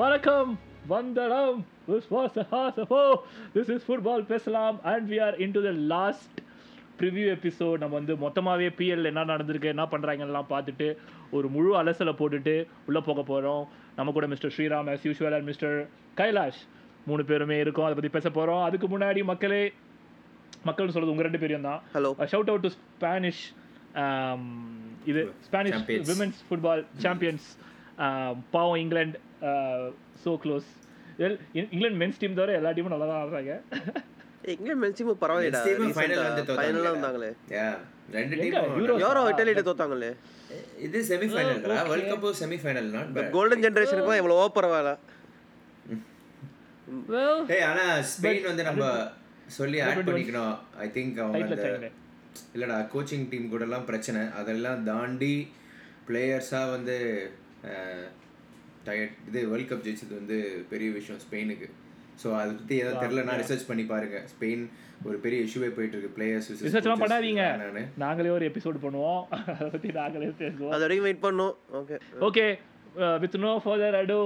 வணக்கம் வந்தனம் விஸ்வாசஹாசபோ திஸ் இஸ் ஃபுட்பால் பேசலாம் and we are into the last preview episode நம்ம வந்து மொத்தமாகவே பிஎல் என்ன நடந்திருக்கு என்ன பண்ணுறாங்கலாம் பார்த்துட்டு ஒரு முழு அலசலை போட்டுட்டு உள்ளே போக போகிறோம் நம்ம கூட mister Sriram as usual and mister Kailash மூணு பேருமே இருக்கோம். அதை பற்றி பேச போகிறோம் அதுக்கு முன்னாடி மக்களே மக்கள்னு சொல்றது உங்க ரெண்டு பேரும் தான். Hello. Shout out to Spanish இது Spanish Champions. Women's football champions பாவம் England so close England men's team தவிர எல்லா டீமும் நல்லா தான் ஆடுறாங்க. இங்கிலாந்து மென்ஸ் டீம் பரவாயில்லடா. Men's team final வந்து ஃபைனல்ல. வந்தாங்களே. Yeah, ரெண்டு Euros? யோரோ தோத்தாங்களே. இது semifinal okay. World cup semifinal not bad golden ஜெனரேஷனுக்கு எவ்வளவோ பரவாயில்ல. வெல் ஏய் ஆனா ஸ்பெயின் வந்து நம்ம சொல்லி ஆட் பண்ணிக்கணும். ஐ திங்க் அவங்க இல்லடா கோச்சிங் டீம் கூட எல்லாம் பிரச்சனை. அதெல்லாம் தாண்டி பிளேயர்ஸா வந்து அஹ், டயட் இது வேர்ல்ட் கப் ஜெயிச்சது வந்து பெரிய விஷயம் ஸ்பெயினுக்கு. ஸோ அதை பத்தி ஏதாவது தெரியலனா ரிசர்ச் பண்ணி பாருங்க. ஸ்பெயின் ஒரு பெரிய இஷ்யூவே போயிட்டு இருக்கு பிளேயர்ஸ் ரிசர்ச்லாம் பண்ணாதீங்க. நானு நாங்களே ஒரு எபிசோட் பண்ணுவோம். அதை பற்றி நாங்களே பேசுவோம். அது வரைக்கும் வெயிட் பண்ணோம். Okay okay with no further ado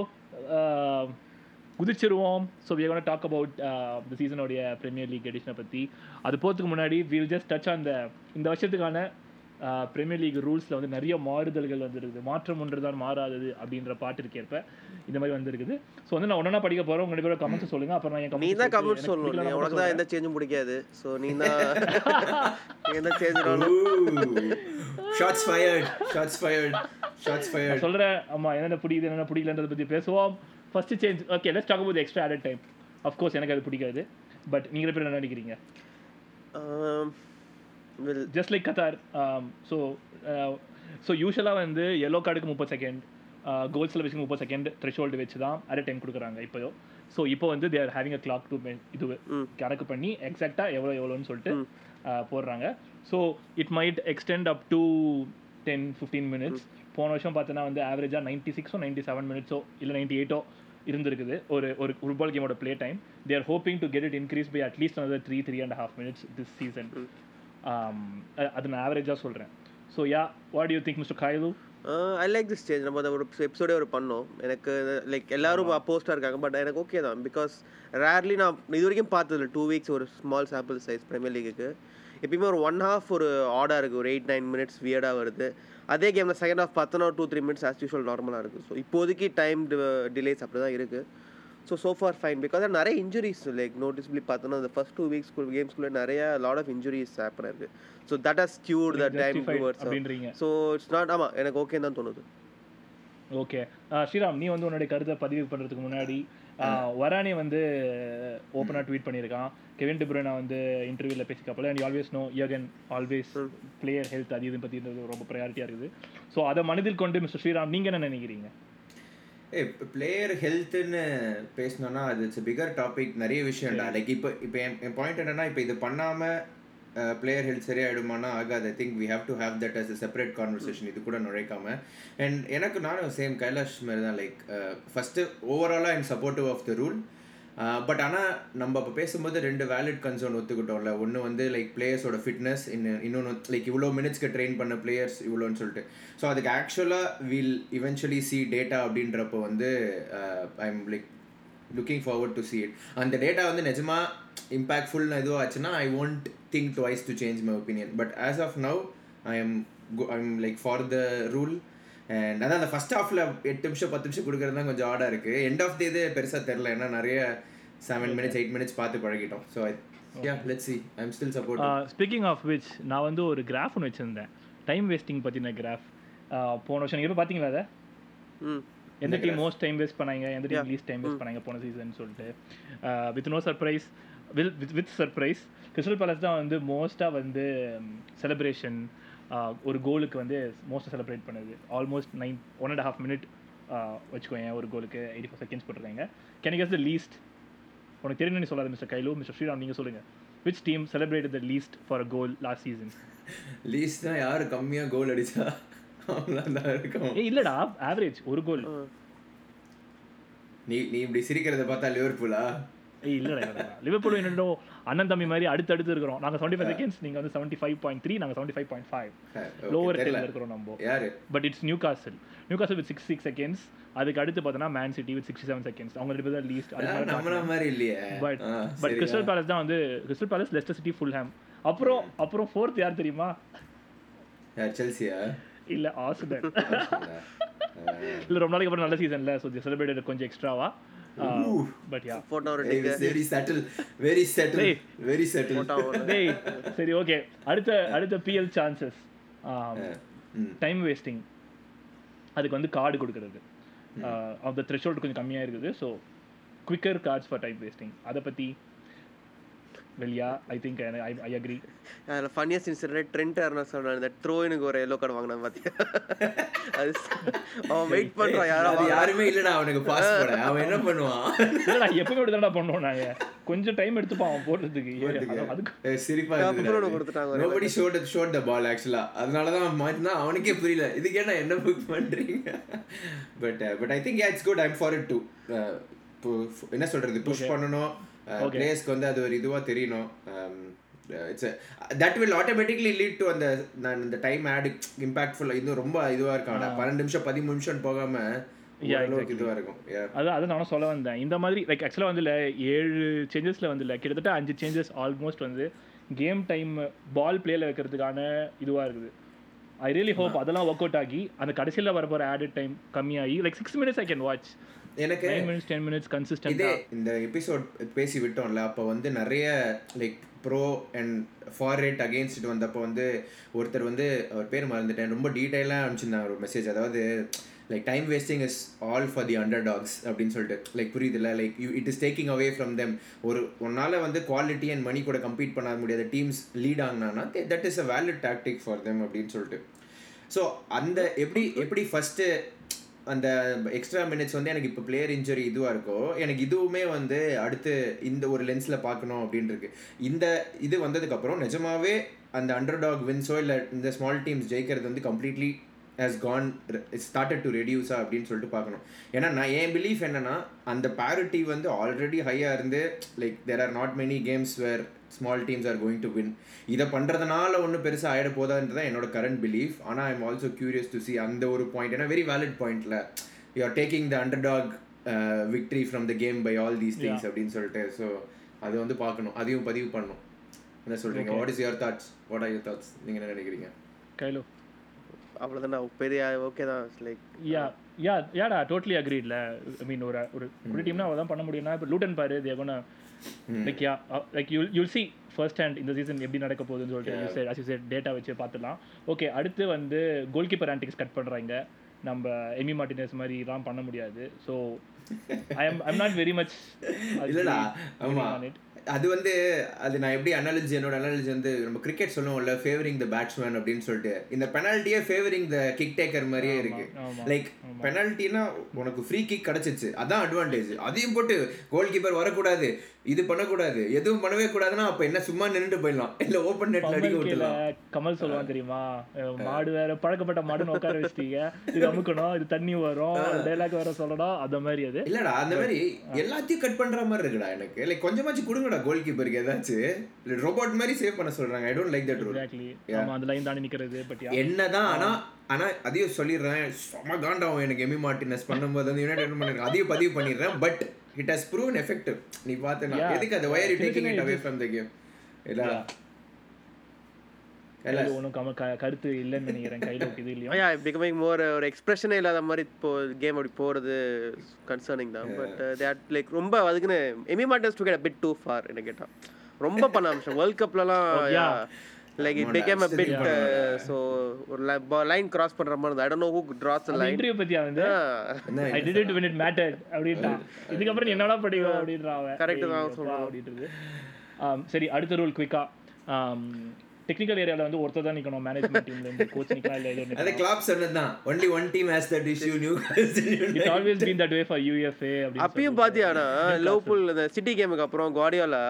குதிச்சிருவோம். So we gonna talk about the சீசனுடைய Premier League எடிஷனை பற்றி அது போகிறதுக்கு முன்னாடி வில் ஜஸ்ட் டச் அந்த இந்த வருஷத்துக்கான பிரீமியர் லீக் ரூல்ஸில் வந்து நிறைய மாறுதல்கள் வந்துருக்குது. மாற்றம் ஒன்று தான் மாறாதது அப்படின்ற பாட்டிற்கேற்ப இந்த மாதிரி வந்திருக்குது. ஸோ வந்து நான் ஒன்றா படிக்க போகிறேன் உங்க பேரோட கமெண்ட்ஸ் சொல்லுங்க. அப்புறம் நான் என் நீ comments தான் கமெண்ட் சொல்லணும் உனக்கு தான் எந்த சேஞ்சும் பிடிக்காது. ஸோ நீ தான் எந்த change shots fired shots fired shots fired சொல்கிறேன் ஆமாம் என்னென்ன பிடிக்குது என்னென்ன பிடிக்கலன்றதை பற்றி பேசுவோம். First change okay let's talk about extra added time of course எனக்கு அது பிடிக்காது. பட் நீங்கள் பேர் என்ன நினைக்கிறீங்க? Will just like Qatar so so யூஸ்வலாக வந்து எல்லோ கார்டுக்கு முப்பது செகண்ட் கோல் செலிப்ரேஷன் முப்பது செகண்ட் த்ரெஷோல்டு வச்சு தான் அரை டைம் கொடுக்குறாங்க இப்போயோ. ஸோ இப்போ வந்து they're having a clock to இது. கணக்கு பண்ணி எக்ஸாக்டாக எவ்வளோ எவ்வளோன்னு சொல்லிட்டு uh, போடுறாங்க. So it might extend up to ten fifteen minutes போன வருஷம் பார்த்தோன்னா வந்து ஆவரேஜாக நைன்ட்டி சிக்ஸோ நைன்ட்டி செவன் மினிட்ஸோ இல்லை நைன்ட்டி எயிட்டோ இருந்திருக்குது. ஒரு ஒரு ஃபுட்பால் கேமோட play time they're hoping to get it increase by at least another three three and half minutes this season அது நான் ஆவரேஜாக சொல்கிறேன் so yeah what you think mister coil I like this change நம்ம அதை ஒரு எபிசோடே ஒரு பண்ணோம். எனக்கு லைக் எல்லாரும் அப்போஸ்டாக இருக்காங்க. பட் எனக்கு ஓகே தான். பிகாஸ் ரேர்லி நான் இது வரைக்கும் பார்த்ததில்ல டூ வீக்ஸ் ஒரு ஸ்மால் சாம்பிள் சைஸ் ப்ரீமியர் லீக்குக்கு எப்பயுமே ஒரு ஒன் ஹாஃப் ஒரு ஆர்டாக இருக்குது ஒரு எயிட் நைன் மினிட்ஸ் வியர்டாக வருது. அதே கேமில் செகண்ட் ஹாஃப் பார்த்தோன்னா two three minutes as usual நார்மலாக இருக்குது ஸோ இப்போதைக்கு டைம் டிலேஸ் அப்படி தான் இருக்குது so so far fine because நிறைய இன்ஜுரிஸ் லைக் நோட்டிஸ்பிளி பார்த்தோன்னா அந்த ஃபர்ஸ்ட் டூ வீக்ஸ் கேம்ஸ்குள்ளே நிறைய லாட் ஆஃப் இன்ஜுரிஸ் ஹேப்பன் இருக்குது so that has cured the time towards so it's not ஆமாம் எனக்கு ஓகே தான் தோணுது. ஓகே ஸ்ரீராம் நீ வந்து உன்னுடைய கருத்தை பதிவு பண்ணுறதுக்கு முன்னாடி ஆஹ், வரானே வந்து ஓப்பனாக ட்வீட் பண்ணியிருக்கான். கெவின் டிப்ரோனா வந்து இன்டர்வியூவில் பேசிக்கப்பல அண்ட் ஆல்வேஸ் நோ யகன் ஆல்வேஸ் பிளேயர் ஹெல்த் அது இது பற்றி ரொம்ப ப்ரையாரிட்டியாக இருக்குது. ஸோ அதை மனதில் கொண்டு மிஸ்டர் ஸ்ரீராம் நீங்கள் என்ன நினைக்கிறீங்க? ஏ பிளேயர் ஹெல்த்னு பேசணும்னா அது இட்ஸ் பிகர் டாபிக் நிறைய விஷயம்டா லைக் இப்போ இப்போ என் என் பாயிண்ட் என்னன்னா இப்போ இது பண்ணாமல் பிளேயர் ஹெல்த் சரியாயிடுமானா ஆகாது. I think we have to have that as separate conversation இது கூட நுழைக்காம. அண்ட் எனக்கு நானும் சேம் கைலாஷ் மாதிரி தான். லைக் ஃபஸ்ட்டு ஓவராலாக in supportive of the rule but ஆனால் நம்ம இப்போ பேசும்போது ரெண்டு வேலிட் கன்சர்ன் ஒத்துக்கிட்டோம்ல. ஒன்று வந்து லைக் பிளேயர்ஸோட ஃபிட்னஸ் இன்னும் இன்னொன்று லைக் இவ்வளோ மினிட்ஸ்க்கு ட்ரெயின் பண்ண பிளேயர்ஸ் இவ்வளோன்னு சொல்லிட்டு. ஸோ அதுக்கு ஆக்சுவலாக வில் இவென்ச்சுவலி சி டேட்டா அப்படின்றப்போ வந்து I am like looking forward to see it அந்த டேட்டா வந்து நிஜமாக இம்பாக்ட்ஃபுல்னு எதுவும் ஆச்சுன்னா I won't think twice to change my opinion but as of now I am I am like for the rule and அதான் அந்த ஃபர்ஸ்ட் ஹாஃபில் எட்டு நிமிஷம் பத்து நிமிஷம் கொடுக்குறது தான் கொஞ்சம் ஆடாக இருக்குது எண்ட் ஆஃப் தி இது பெருசாக தெரில ஏன்னா நிறைய செவன் மினிட்ஸ் எயிட் மினிட்ஸ் பார்த்து பழகிட்டோம். So yeah let's see I am still support speaking of which நான் வந்து ஒரு கிராஃப் ஒன்று வச்சுருந்தேன். டைம் வேஸ்டிங் பற்றின கிராஃப் போன வருஷம் நீங்கள் பார்த்தீங்களா அதை? எந்த டீம் மோஸ்ட் டைம் வேஸ்ட் பண்ணாங்க? எந்த டீம் லீஸ்ட் டைம் வேஸ்ட் பண்ணாங்க போன சீசன் சொல்லிட்டு. With no surprise will with with surprise Crystal Palace தான் வந்து மோஸ்ட்டாக வந்து செலிப்ரேஷன் ஒரு கோலுக்கு வந்து மோஸ்ட்டாக செலிப்ரேட் பண்ணுது. Almost nine one and half minute வச்சுக்கோங்க ஒரு கோலுக்கு எயிட்டி ஃபோர் செகண்ட்ஸ் போட்டிருக்காங்க. கேன் கெஸ் த லீஸ்ட் உனக்கு தெரியும்னு சொல்லாது மிஸ்டர் கைலு மிஸ்டர் ஸ்ரீராம் நீங்கள் சொல்லுங்கள் which team celebrate the least for a goal last season least தான் யார் கம்மியாக கோல் அடிச்சா? ஏ இல்லைடா ஆவரேஜ் ஒரு கோல் நீ நீ இப்படி சிரிக்கிறத பார்த்தா லிவர்பூலா இல்லடா லிவர்பூல் என்னடோ அண்ணன் தம்பி மாதிரி அடுத்து அடுத்து இருக்கிறோம். நாங்க 75 ஃபைவ் செகண்ட்ஸ் நீங்க வந்து 75.3 ஃபைவ் பாயிண்ட் த்ரீ நாங்க seventy five point five lower தெரியல. இருக்கிறோம் நம்ம. But it's Newcastle Newcastle with six six seconds அதுக்கு அடுத்து பார்த்தோன்னா Man City with sixty seven seconds அவங்க ரெண்டு பேர் லீஸ்ட் அது மாதிரி இல்லையே. But but? கிறிஸ்டல் பேலஸ் தான் வந்து Crystal Palace Leicester City Fulham அப்புறம் அப்புறம் ஃபோர்த் யார் தெரியுமா? செல்சியா இல்ல ஆர்சனல் ஆ, இல்ல ரொம்ப நாளைக்கு அப்புறம் நல்ல சீசன்ல ஸோ செலிப்ரேட்டட் கொஞ்சம் எக்ஸ்ட்ராவா பட் யா போட்டோ ஒரு settle very settle Hey. very settle டேய் சரி ஓகே அடுத்த அடுத்த பிஎல் சான்சஸ். டைம் வேஸ்டிங் அதுக்கு வந்து கார்டு கொடுக்கறது. ஆஃப் த த்ரெஷோல்ட் கொஞ்சம் கம்மியாக இருக்குது. So quicker cards for time wasting அதை பற்றி வெளியா? I think I I agree அதில் ஃபன்னியஸ்ட் இன்சிடென்ட் ட்ரெண்ட் யாருன்னா சொன்னான் இந்த த்ரோயினுக்கு ஒரு எல்லோ கார்டு வாங்கினான் பார்த்தியா அது அவன் வெயிட் பண்ணுறான் யாரோ அது யாருமே இல்லடா அவனுக்கு பாஸ் போட அவன் என்ன பண்ணுவான்? இல்லைடா எப்பவுமே இப்படி தானடா பண்ணுவோம் நாங்கள் கொஞ்சம் டைம் எடுத்துப்பான் அவன் போடுறதுக்கு. அதுக்கு சிரிப்பா கொடுத்துட்டாங்க ஒரு நோபடி ஷோட் ஷோட் த பால் ஆக்சுவலா அதனால தான் மாத்தினா அவனுக்கே புரியல. இதுக்கு என்ன என்ன புக் பண்றீங்க? But but I think it's good I'm for it to என்ன சொல்றது? புஷ் பண்ணணும். பிளேயர்ஸ்க்கு வந்து அது ஒரு இதுவா தெரியணும். It's that will automatically lead to அந்த நான் இந்த டைம் ஆட் இம்பாக்ட்ஃபுல் இன்னும் ரொம்ப இதுவா இருக்காங்க பன்னெண்டு நிமிஷம் பதிமூணு நிமிஷம் போகாம Yeah, ஓரளவுக்கு இதுவா இருக்கும். Yeah. அது நானும் சொல்ல வந்தேன். இந்த மாதிரி லைக் ஆக்சுவலாக வந்து இல்லை ஏழு சேஞ்சஸில் வந்து இல்லை கிட்டத்தட்ட அஞ்சு சேஞ்சஸ் ஆல்மோஸ்ட் வந்து கேம் டைம் பால் பிளேல வைக்கிறதுக்கான இதுவாக இருக்குது. ஐ ரியலி ஹோப் அதெல்லாம் ஒர்க் அவுட் ஆகி அந்த கடைசியில் வர போகிற added time கம்மியாகி like six minutes I can watch எனக்கு மினிட்ஸ் டென் மினிட்ஸ் இதே கன்சிஸ்டன்டாக இந்த எபிசோட் பேசி விட்டோம்ல அப்போ வந்து நிறைய like pro and for rate against வந்தப்போ வந்து ஒருத்தர் வந்து அவர் பேர் மறந்துட்டேன். ரொம்ப டீட்டெயிலாக அனுப்பிச்சிருந்தாங்க ஒரு மெசேஜ் அதாவது like time wasting is all for the underdogs அப்படின்னு சொல்லிட்டு. Like புரியுதுல்ல? Like you it is taking away from them ஒரு ஒன்னால் வந்து குவாலிட்டி அண்ட் மணி கூட கம்பீட் பண்ண முடியாத teams lead ஆகினான்னா that is a valid tactic for them அப்படின்னு சொல்லிட்டு. ஸோ அந்த எப்படி எப்படி ஃபஸ்ட்டு அந்த எக்ஸ்ட்ரா மினிட்ஸ் வந்து எனக்கு இப்போ பிளேயர் இன்ஜுரி இதுவாக இருக்கோ எனக்கு இதுவுமே வந்து அடுத்து இந்த ஒரு லென்ஸில் பார்க்கணும் அப்படின்ட்டு இந்த இது வந்ததுக்கப்புறம் நிஜமாவே அந்த அண்டர் டாக் வின்ஸோ இல்லை இந்த ஸ்மால் டீம்ஸ் ஜெயிக்கிறது வந்து completely has gone started to ரெடியூஸா அப்படின்னு சொல்லிட்டு பார்க்கணும். ஏன்னா நான் என் பிலீஃப் என்னன்னா அந்த பேரிட்டி வந்து ஆல்ரெடி ஹையாக இருந்து like there are not many games where small teams are going to win இதை பண்ணுறதுனால ஒன்றும் பெருசாக ஆகிட போதான்றது தான் என்னோட கரண்ட் பிலீஃப் ஆனால் I am also curious to see அந்த ஒரு பாயிண்ட் ஏன்னா வெரி வேலிட் பாயிண்ட்ல you are taking the underdog victory from the game by all these things அப்படின்னு சொல்லிட்டு. ஸோ அது வந்து பார்க்கணும். அதையும் பதிவு பண்ணணும். என்ன சொல்கிறீங்க what is your thoughts what are your thoughts நீங்கள் என்ன நினைக்கிறீங்க? கைலோ. அவ்வளோதான் பெரிய ஓகே தான். லைக் யா யா யாடா டோட்டலி அக்ரீட்ல ஐ மீன் ஒரு ஒரு டீம்னா அவதான் பண்ண முடியும்னா இப்போ லூட்டன் பாரு தேவனா like yeah like you you'll see first hand இந்த சீசன் எப்படி நடக்க போகுதுன்னு சொல்லிட்டு யூ சைட் அஸ் டேட்டா வச்சு பார்த்துலாம் ஓகே அடுத்து வந்து கோல் கீப்பர் ஆன்டிக்ஸ் கட் பண்ணுறாங்க நம்ம எமி மார்டினஸ் மாதிரி தான் பண்ண முடியாது. So I am I'm not very much இல்லடா ஆமா. அது வந்து அது நான் எப்படி அனாலஜி என்னோட அனாலஜி வந்து நம்ம கிரிக்கெட் சொல்லுவோம்ல ஃபேவரிங் த பேட்ஸ்மேன் அப்படின்னு சொல்லிட்டு இந்த பெனால்ட்டியே ஃபேவரிங் த கிக் டேக்கர் மாதிரியே இருக்கு. லைக் பெனால்ட்டினா உனக்கு ஃப்ரீ கிக் கிடைச்சிச்சு அதான் அட்வான்டேஜ் அதையும் போட்டு கோல் கீப்பர் வரக்கூடாது இது பண்ணக்கூடாது எதுவும் பண்ணவே கூடாதுன்னா அப்ப என்ன சும்மா நின்னுட்டு போயிடலாம். இல்ல ஓப்பன் நெட்ல அடிக்க விட்டுலாம் கமல் சொல்லுவான் தெரியுமா? மாடு வேற பழக்கப்பட்ட மாடுன்னு உட்கார வச்சிட்டீங்க. இது அமுக்கணும் இது தண்ணி வரும் டைலாக் வேற சொல்லணும் அந்த மாதிரி அது. இல்லடா அந்த மாதிரி எல்லாத்தையும் கட் பண்ற மாதிரி இருக்குடா எனக்கு. லைக் கொஞ்சமாச்சும் கொடுங்கடா. கோல் கீப்பருக்கு ஏதாச்சும் ரோபோட் மாதிரி சேவ் பண்ண சொல்றாங்க. I don't like that rule ஆமா அந்த லைன் தாண்டி நிக்கிறது பட் என்னதான் ஆனா ஆனா அதையும் சொல்லிடுறேன். செம காண்டாவும் எனக்கு எமி மார்டினஸ் பண்ணும்போது வந்து யுனைடெட் பண்ணிருக்கேன். அதையும் பதிவு பண்ணிடுறேன் but it has proven effective நீ பார்த்தனா. எதுக்கு வயர் சின்ன taking it away from the game இல்ல. கையில ஒன்றும் கம க- கருத்து இல்லைன்னு நினைக்கிறேன். கையில இது இல்லையா? யா பிகமிங் மோர் ஒரு எக்ஸ்பிரஷனே இல்லாத மாதிரி இப்போ கேம் அப்படி போகிறது கன்சர்னிங் தான். பட் தேட் லைக் ரொம்ப அதுக்குன்னு Emi Martinez to get bit too far என்ன கேட்டான் ரொம்ப பண்ண அம்சம் world கப்லலாம். Like it became a bit so ஒரு லைன் கிராஸ் பண்ற மாதிரி I don't know who draws the line interview பத்தியா வந்து I did it when it mattered அப்படின்ட்டான் இதுக்கப்புறம் நீ என்னடா படிவ அப்படின்றான் அவன். தான் ஏய், அப்பா, அப்படின்றது. ஆம், சரி அடுத்த ரூல் குயிக்கா டெக்னிக்கல் ஏரியால வந்து ஒருத்தர் தான் நிக்கணும். மேனேஜ்மெண்ட் டீம்ல இருந்து கோச் நிக்கலாம் இல்ல இல்ல அந்த கிளாப் சொன்னதுதான் only one team has that issue new it always been that way for UEFA அப்படி அப்பயும் பாத்தியானா லவ்பூல் இந்த சிட்டி கேமுக்கு அப்புறம் குவாடியோலா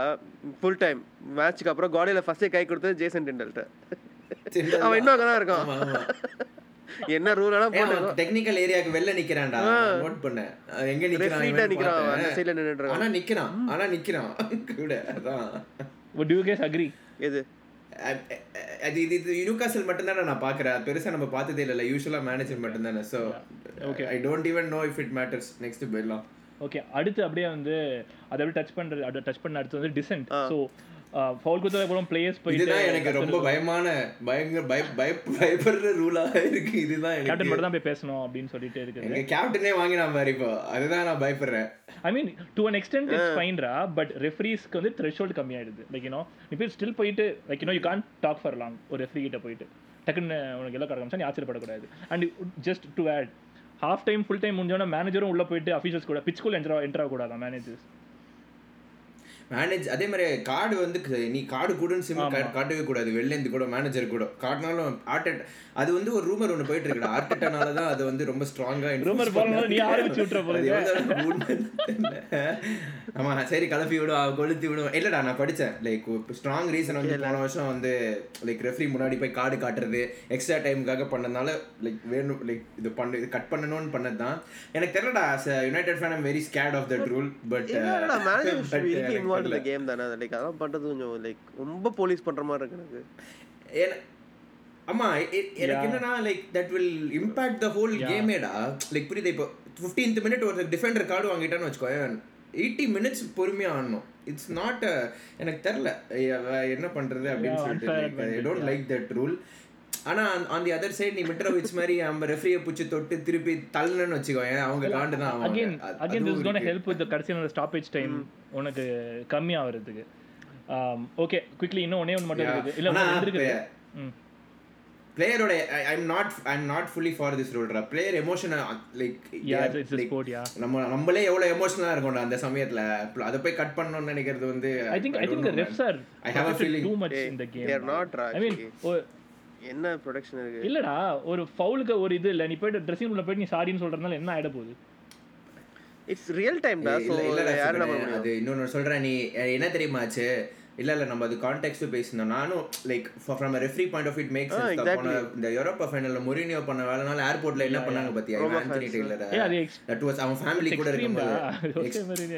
ஃபுல் டைம் மேட்ச்க்கு அப்புறம் குவாடியோலா ஃபர்ஸ்டே கை கொடுத்தது ஜேசன் டெண்டல்ட்ட அவன் இன்னும் அங்கே தான் இருக்கான் என்ன ரூல் எல்லாம் போட்டு டெக்னிக்கல் ஏரியாக்கு வெளில நிக்கிறான்டா? நோட் பண்ணேன். அஹ் எங்க நிக்கிறான் நிக்கிறான் அந்த. சைடுல நின்னுட்டு இருக்கான். ஆனா நிக்கிறான் ஆனா நிக்கிறான். கூட அதான். Would you guys agree? எது? அது இது இது யூனிகாசல் மட்டும்தானே நான் பார்க்குறேன். பெருசா நம்ம பார்த்ததே இல்லை யூஸ்வலாக மேனேஜர் மட்டும்தானே. So Okay. I don't even know if it matters next போயிடலாம் ஓகே அடுத்து அப்படியே வந்து அதை அப்படியே டச் பண்றது அதை டச் பண்ண அடுத்து வந்து டிசென்ட் ஸோ ஃபவுல் கொடுத்தது அப்புறம் பிளேயர்ஸ் போயிட்டு இதுதான் எனக்கு ரொம்ப பயமான பயங்கர பய பய பயப்படுற ரூலா இருக்கு. இதுதான் கேப்டன் மட்டும் தான் போய் பேசணும் அப்படின்னு சொல்லிட்டு இருக்குது. எங்க கேப்டனே வாங்கினா மாதிரி இப்போ. அதுதான் நான் பயப்படுறேன். I mean to an extent it's ஃபைன்ரா but ரெஃப்ரீஸ்க்கு வந்து த்ரெஷோல்ட் கம்மியாயிடுது. லைக் யூனோ நீ போய் ஸ்டில் போயிட்டு like you know you can't talk for long ஒரு ரெஃப்ரி கிட்ட போயிட்டு. டக்குன்னு உனக்கு எல்லாம் காமிச்சா நீ ஆச்சரியப்படக்கூடாது. And just to add half time full time முடிஞ்சோன்னா மேனேஜரும் உள்ள போயிட்டு அஃபீஷியல்ஸ் கூட பிச்சுக்குள்ள என்டர் என்டர் ஆகக்கூடாதா மேனேஜர்ஸ் மேனேஜ் அதே மாதிரி கார்டு வந்து நீ கார்டு கூடன்னு சிம் காட்டவே கூடாது. வெளிலேருந்து கூட மேனேஜர் கூட. காட்டினாலும் ஆர்டட் அது வந்து ஒரு ரூமர் ஒன்று போயிட்டு இருக்குடா. ஆர்டட்டானால தான் அது வந்து ரொம்ப ஸ்ட்ராங்கா ரூமர் நீ ஆரம்பிச்சு விட்டுற போறது ஆமா சரி கலப்பி விடும் கொளுத்தி விடும் இல்லடா நான் படிச்சேன். லைக் ஸ்ட்ராங் ரீசன் வந்து போன வருஷம் வந்து லைக் ரெஃப்ரி முன்னாடி போய் கார்டு காட்டுறது எக்ஸ்ட்ரா டைமுக்காக பண்ணதுனால லைக் வேணும் லைக் இது பண்ண இது கட் பண்ணணும்னு பண்ணது தான் எனக்கு தெரியலடா United fan I'm very scared of that rule but involve இந்த கேம் தானே? லைக் அதெல்லாம் பண்றது கொஞ்சம் லைக் ரொம்ப போலீஸ் பண்ற மாதிரி இருக்கு எனக்கு. ஏன்னா- ஆமா எனக்கு என்னன்னா like that will impact the whole கேமேடா like புரியுது? இப்போ ஃபிஃப்டீன்த் மினிட் ஒரு டிஃபெண்டர் கார்டு வாங்கிட்டான்னு வச்சுக்கோ எயிட்டி மினிட்ஸ் பொறுமையா ஆடணும். இட்ஸ் நாட் எனக்கு தெரில என்ன பண்றது அப்படின்னு சொல்லிட்டு I don't like that rule ஆனா ஆன் தி அதர் சைடு நீ மிட்ரோவிச் மாதிரி நம்ம ரெஃப்ரியை பிடிச்சி தொட்டு திருப்பி தள்ளணும்னு வச்சுக்கோ அவங்க காண்டு தான். Again again this gone. Help with கடைசியான ஸ்டாப்பேஜ் டைம் உனக்கு கம்மி ஆகிறதுக்கு ஓகே குவிக்லி இன்னும் ஒண்ணே ஒன்று மட்டும். இருக்குது இல்ல இருக்குது ம் பிளேயரோட I'm not I'm not fully for this ரூல்ரா player emotion like நம்ம நம்மளே எவ்வளவு எமோஷனலா இருக்கோம்டா அந்த சமயத்துல அதை போய் கட் பண்ணணும்னு நினைக்கிறது வந்து I think I think the man. are I have a feeling. too much in the game they are not, I mean. என்ன ப்ரொடக்ஷன் இருக்கு? இல்லடா ஒரு ஃபவுலுக்கு ஒரு இது இல்ல. நீ போயிட்டு ட்ரெஸ்ஸிங் ரூம்ல போயிட்டு நீ சாரின்னு சொல்றதுனால என்ன ஆயிட போகுது? இட்ஸ் ரியல் டைம் டா சோ இல்ல யாரும் நம்ம அது இன்னொன்னு சொல்றேன். நீ என்ன தெரியுமாச்சு இல்ல இல்ல நம்ம அது கான்டெக்ட் பேசணும் நானும் like from referee point of it make sense exactly. போன இந்த யூரோப்பா ஃபைனல்ல மொரினியோ பண்ண வேலைனால ஏர்போர்ட்ல என்ன பண்ணாங்க பாத்தியா? fans. டெய்லர் தட் வாஸ் அவன் ஃபேமிலி கூட இருக்கும்போது.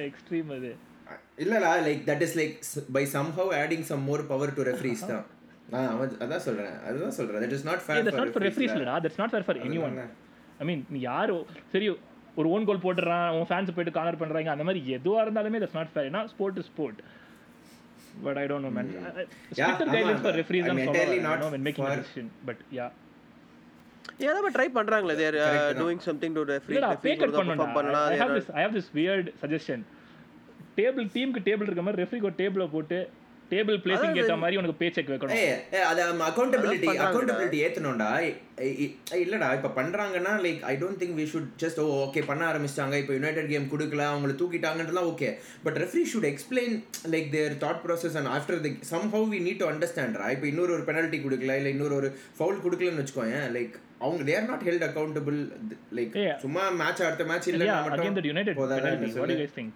எக்ஸ்ட்ரீம் அது. இல்லடா like that is like by somehow adding some more power to referees தான். அதான் சொல்றேன். அதுதான் சொல்றேன். That is not Yeah, that's not for fair referees இல்லடா. ஐ மீன் நீ யாரோ? சரி ஒரு ஓன் கோல் போட்டுறான் உன் ஃபேன்ஸ் போயிட்டு கார்னர் பண்றாங்க. அந்த மாதிரி எதுவா இருந்தாலுமே that's not fair. ஏன்னா sport is sport but I don't know man stricter. Guidelines for referees not சொல்லுவாங்க when making a decision. But yeah. ஏதாவது ட்ரை பண்றாங்களே they're. Doing something to referee referee pay cut perform பண்ணனும்டா பண்ணலாம் I have this I have this weird suggestion table டீமுக்கு table இருக்க மாதிரி ரெஃப்ரிக்கு ஒரு டேபிள போட்டு table placing ஏத்த மாதிரி உனக்கு பே செக் வைக்கணும் அது அக்கௌண்டபிலிட்டி. அக்கௌண்டபிலிட்டி ஏத்தணும்டா. இல்லடா இப்ப பண்றாங்கன்னா like I don't think we should just oh okay பண்ண ஆரம்பிச்சிட்டாங்க. இப்போ யுனைடெட் கேம் கொடுக்கல அவங்கள தூக்கிட்டாங்கன்றலாம் okay but referee should explain like their thought process and after the somehow we need to அண்டர்ஸ்டாண்ட்ரா இப்போ இன்னொரு ஒரு பெனல்ட்டி கொடுக்கல இல்ல இன்னொரு ஒரு ஃபவுல் கொடுக்கலன்னு வச்சுக்கோங்க லைக் அவங்க they're not held accountable like. சும்மா மேட்ச் அடுத்த மேட்ச் இல்ல yeah again that united போதாதா penalty என்ன what do you சொல்லு? guys think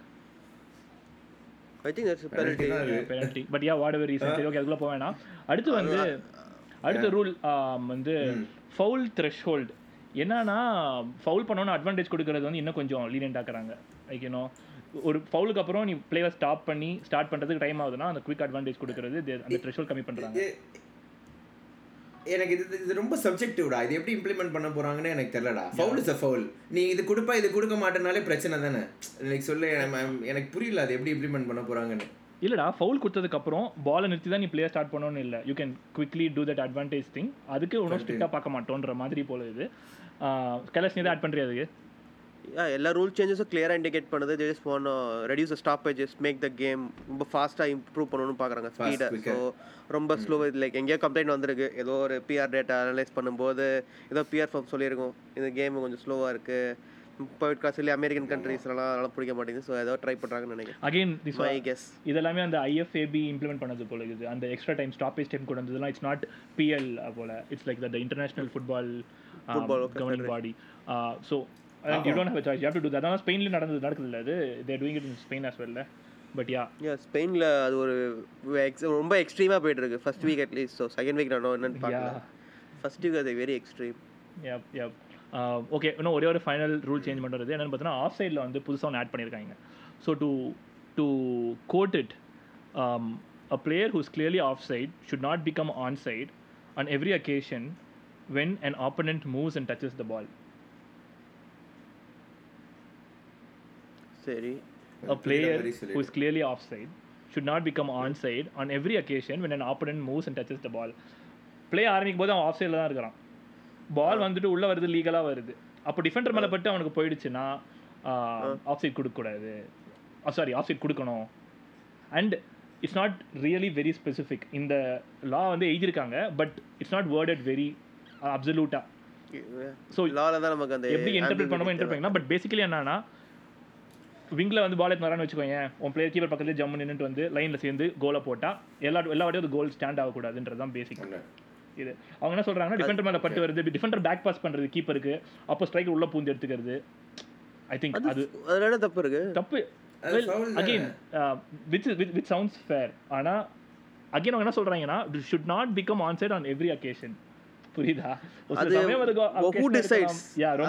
I think that's penalty. Penalty but yeah whatever reason சரி ஓகே அதுக்குள்ள போக வேணாம் அடுத்து வந்து அடுத்த ரூல் வந்து ஃபவுல் த்ரெஷ்ஹோல்ட் என்னன்னா ஃபவுல் பண்ணோன்னு அட்வான்டேஜ் கொடுக்கறது வந்து இன்னும் கொஞ்சம் லீனியன்ட் ஆக்குறாங்க. லைக் யூனோ ஒரு ஃபவுலுக்கு அப்புறம் நீ பிளேயர் ஸ்டாப் பண்ணி ஸ்டார்ட் பண்றதுக்கு டைம் ஆகுதுன்னா அந்த குவிக் அட்வான்டேஜ் கொடுக்கறது அந்த த்ரெஷ்ஹோல்ட் கம்மி பண்றாங்க. எ- எனக்கு இது இது ரொம்ப சப்ஜெக்டிவ்டா இது எப்படி இம்ப்ளிமெண்ட் பண்ண போறாங்கன்னு எனக்கு தெரியலடா. ஃபவுல் இஸ் அ ஃபவுல் நீ இது கொடுப்பா இது கொடுக்க மாட்டேனாலே பிரச்சனை தானே. எனக்கு சொல்லு எனக்கு- புரியல அது எப்படி இம்ப்ளிமெண்ட் பண்ண போறாங்கன்னு. இல்லடா ஃபவுல் கொடுத்ததுக்கு அப்புறம் பாலை நிறுத்தி தான் நீ பிளேயர் ஸ்டார்ட் பண்ணணும்னு இல்லை. You can quickly do that advantage thing அதுக்கு ஒன்றும் ஸ்ட்ரிக்டாக பார்க்க மாட்டோன்ற மாதிரி போல இது. கைலாஷ் நீ தான் ஆட் பண்ணுறியா அதுக்கு? எல்லா ரூல் சேஞ்சஸும் கிளியராக இண்டிகேட் பண்ணுது. Just one reduce stoppages make the game ரொம்ப ஃபாஸ்ட்டாக இம்ப்ரூவ் பண்ணணும்னு பார்க்குறாங்க ஸ்பீடை. ஸோ ரொம்ப ஸ்லோ லைக் எங்கேயோ கம்ப்ளைண்ட் வந்திருக்கு. ஏதோ ஒரு பிஆர் டேட்டா அனலைஸ் பண்ணும்போது ஏதோ பிஆர் ஃபார்ம் சொல்லியிருக்கோம் இந்த கேம் கொஞ்சம் ஸ்லோவாக இருக்குது காசு இல்லை அமெரிக்கன் கண்ட்ரீஸ்லாம் அதெல்லாம் பிடிக்க மாட்டேங்குது. ஸோ ஏதோ ட்ரை பண்ணுறாங்கன்னு நினைக்கிறேன். அகைன் திஸ் மை கெஸ் இதெல்லாமே அந்த ஐஎஃப்ஏபி இம்ப்ளிமெண்ட் பண்ணது போல இருக்குது. அந்த எக்ஸ்ட்ரா டைம் ஸ்டாப்பேஜ் டைம் கொண்டு வந்ததுலாம் இட்ஸ் நாட் பிஎல் போல. It's like the international football governing body so you don't have choice you have to do அதான் ஸ்பெயின்ல நடந்தது நடக்குது இல்லை அது they're doing it in Spain as வெல்ல பட் யா யா ஸ்பெயினில் அது ஒரு ரொம்ப எக்ஸ்ட்ரீமாக போயிட்டு இருக்கு first week at least so second week நான் என்னன்னு பார்க்கல. Yeah. ஃபர்ஸ்ட் வீக் அது very extreme yep yep. Okay இன்னும் ஒரே ஒரு ஃபைனல் ரூல் சேஞ்ச் பண்ணுறது என்னென்னு பார்த்தீங்கன்னா ஆஃப் சைடில் வந்து புதுசாக ஒன்று ஆட் பண்ணியிருக்காங்க. So to to quote it a player who's clearly offside should not become onside on every occasion when an opponent moves and touches the ball. சரி. A player who is clearly offside should not become onside on every occasion when an opponent moves and touches the ball. Play ஆரம்பிக்கும் போது அவன் of சைடில் தான் இருக்கிறான். பால் வந்துட்டு உள்ள வருது லீகலாக வருது. அப்போ டிஃபெண்டர் மேலே பட்டு அவனுக்கு போயிடுச்சுன்னா ஆஃப் சைட் கொடுக்கக்கூடாது. சாரி ஆஃப் சைட் கொடுக்கணும். And it's not really very specific இந்த லா வந்து எழுதியிருக்காங்க but it's not worded very அப்சல்யூட்டாக so லால தான் நமக்கு அந்த எப்படி இன்டர்பிரட் பண்ணமோ இன்டர்பிரட் பட் பேசிக்கலி என்னன்னா விங்கில் வந்து பால் எடுத்து வரான்னு வச்சுக்கோங்க உன் பிளேயர் கீப்பர் பக்கத்துல ஜம்மு நின்னுட்டு வந்து லைனில் சேர்ந்து கோலை போட்டால் எல்லா எல்லா வாட்டியும் அது கோல் ஸ்டாண்ட் ஆகக்கூடாதுன்றது தான் பேசிக் இது. அவங்க என்ன சொல்றாங்கன்னா டிஃபெண்டர் மேலே பட்டு வருது டிஃபெண்டர் பேக் பாஸ் பண்ணுறது கீப்பருக்கு அப்போ ஸ்ட்ரைக்கர் உள்ள பூந்து எடுத்துக்கிறது. ஐ திங்க் அது தப்பு இருக்கு? தப்பு. Again which which sounds fair ஆனா அகைன் அவங்க என்ன சொல்றாங்கன்னா should not become onside on every occasion புரியுதா? அது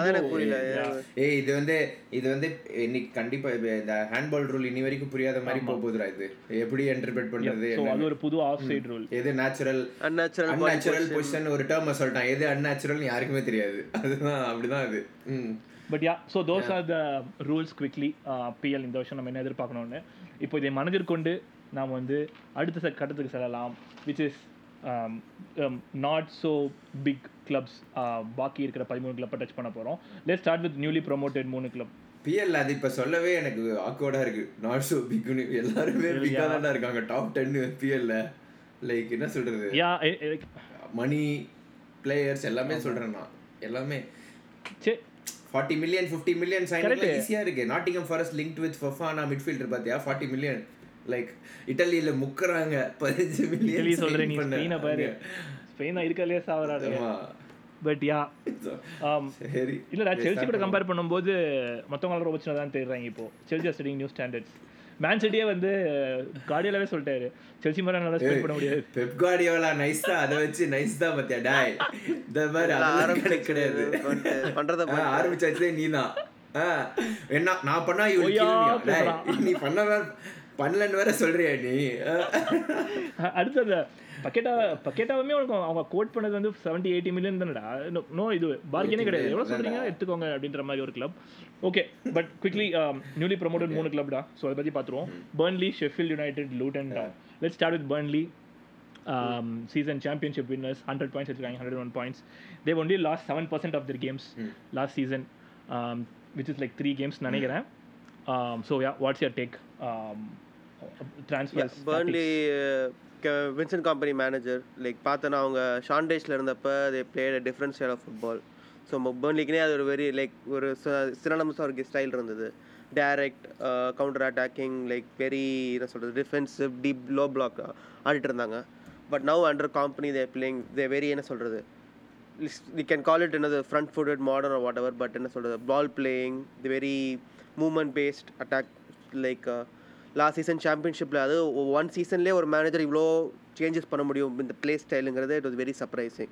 எனக்கு புரியல. yeah. ஏய் இது வந்து இது வந்து இன்னைக்கு கண்டிப்பா இப்ப இந்த ஹேண்ட்பால் ரூல் இனி வரைக்கும் புரியாத மாதிரி போக போகுதுடா இது. எப்படி இன்டர்பிரட் பண்றது அது. ஒரு புது ஆஃப் சைட் ரூல் எது நேச்சுரல் அன்நேச்சுரல் அன்நேச்சுரல் பொசிஷன் ஒரு டேர்ம் சொல்லிட்டான். எது அன்நேச்சுரல் யாருக்குமே தெரியாது. அதுதான் அப்படிதான் அது. ம். But yeah so those are the rules quickly PL இந்த வருஷம் நம்ம என்ன எதிர்பார்க்கணும்னு. இப்போ இதை மனதில் கொண்டு நாம் வந்து அடுத்த கட்டத்துக்கு செல்லலாம் which is not so big clubs பாக்கி இருக்கிற பதிமூணு கிளப்பை டச் பண்ண போகிறோம் let start with newly promoted மூணு கிளப் பிஎல் அது இப்ப சொல்லவே எனக்கு ஆக்வர்டா இருக்கு. நாட் சோ பிக்னு எல்லாருமே பிக்கா தான் இருக்காங்க. டாப் டென் பிஎல்ல லைக் என்ன சொல்றது? யா மணி பிளேயர்ஸ் எல்லாமே சொல்றேன் நான். எல்லாமே. Forty million fifty million sign Correct. ஈஸியா இருக்கு. Nottingham Forest link with Fofana midfielder பாத்தியா? ஃபார்ட்டி மில்லியன் லைக் இட்டலியில முக்குறாங்க பதினஞ்சு மில்லியன் சொல்கிறேன் நீ ஸ்பெயினை பாரு. ஸ்பெயின் இருக்கலே சாவறாரு பட் யா சரி. இல்லடா செல்சி கூட கம்பேர் பண்ணும்போது மற்றவங்களாம் ரொம்ப சின்னதாக தெரியுறாங்க இப்போ. Chelsea setting new standards man சிட்டியே வந்து கார்டியலாவே சொல்லிட்டாரு. செல்சி மாதிரி நல்லா ஸ்பெண்ட் பண்ண முடியாது. பெப் கார்டியோலா நைஸ் தான். அதை வச்சு நைஸ் தான் பாத்தியா? டாய். இந்த மாதிரி அதெல்லாம் கிடையாது பண்றத ஆரம்பிச்சாச்சே நீதான் ஆ, என்ன நான் பண்ணா டேய், நீ பண்ண பண்ணலன்னு வேற சொல்றியா நீ. அடுத்து அந்த பக்கெட்டா பக்கெட்டாவுமே உனக்கு அவங்க கோட் பண்ணது வந்து செவன்ட்டி எயிட்டி மில்லியன் தானடா. நோ இது பார்கெனே கிடையாது. எவ்வளோ சொல்றீங்க? எடுத்துக்கோங்க அப்படின்ற மாதிரி ஒரு club okay but quickly newly promoted மூணு கிளப்டா ஸோ அதை பற்றி பார்த்துருவோம் Burnley Sheffield United Luton let start with Burnley season championship winners hundred points எடுத்துருக்காங்க hundred one points they've only lost seven percent of their games last season which is like three games நினைக்கிறேன். So yeah what's your take transfers Burnley Vincent Kompany manager like பார்த்தேன்னா அவங்க ஷாண்டேஜில் இருந்தப்ப they played different style of football so பர்ன்லிக்குனே அது ஒரு very like ஒரு சிறனம்ஸாக ஒரு ஸ்டைல் இருந்தது. Direct counter attacking like very என்ன சொல்கிறது டிஃபென்சிவ் டீப் லோ பிளாக் ஆடிட்டு இருந்தாங்க. But now under Kompany they playing they very என்ன சொல்கிறது வி கேன் கால் இட் என்னது front footed modern whatever but என்ன சொல்கிறது ball playing the very moment based attack like last season சாம்பியன்ஷிப்பில் அது one சீசன்லேயே ஒரு manager இவ்வளோ சேஞ்சஸ் பண்ண முடியும். இந்த play ஸ்டைலுங்கிறது it was very surprising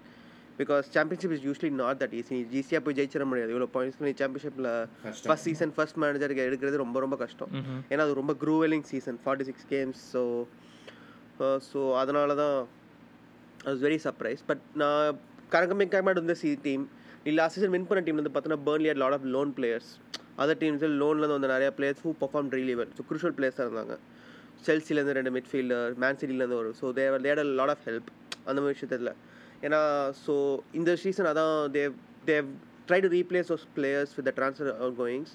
because championship is usually not that easy ஈஸியாக போய் ஜெயிச்சிட முடியாது. இவ்வளோ பாயிண்ட்ஸ் நீ சாம்பியன்ஷிப்பில். ஃபர்ஸ்ட் சீசன் ஃபர்ஸ்ட் மேனேஜருக்கு எடுக்கிறது ரொம்ப ரொம்ப கஷ்டம். ஏன்னா அது ரொம்ப gruelling season forty six games so so அதனால தான் I was very surprise but நான் கரகமே கேமட் வந்து சி டீம் லாஸ்ட் சீசன் வின் பண்ண டீம் வந்து பார்த்தீங்கன்னா Burnley at lot of loan players other teams லோன்லேருந்து வந்து நிறைய players who perform really well so crucial பிளேயர்ஸாக இருந்தாங்க. செல்சிலேருந்து ரெண்டு மிட்ஃபீல்டர் மேன் சிட்டிலேருந்து ஒரு so they were that a lot of help அந்த மாதிரி விஷயத்தில் ஏன்னா ஸோ இந்த சீசன் அதான் they've they've try to replace those players with the transfer outgoings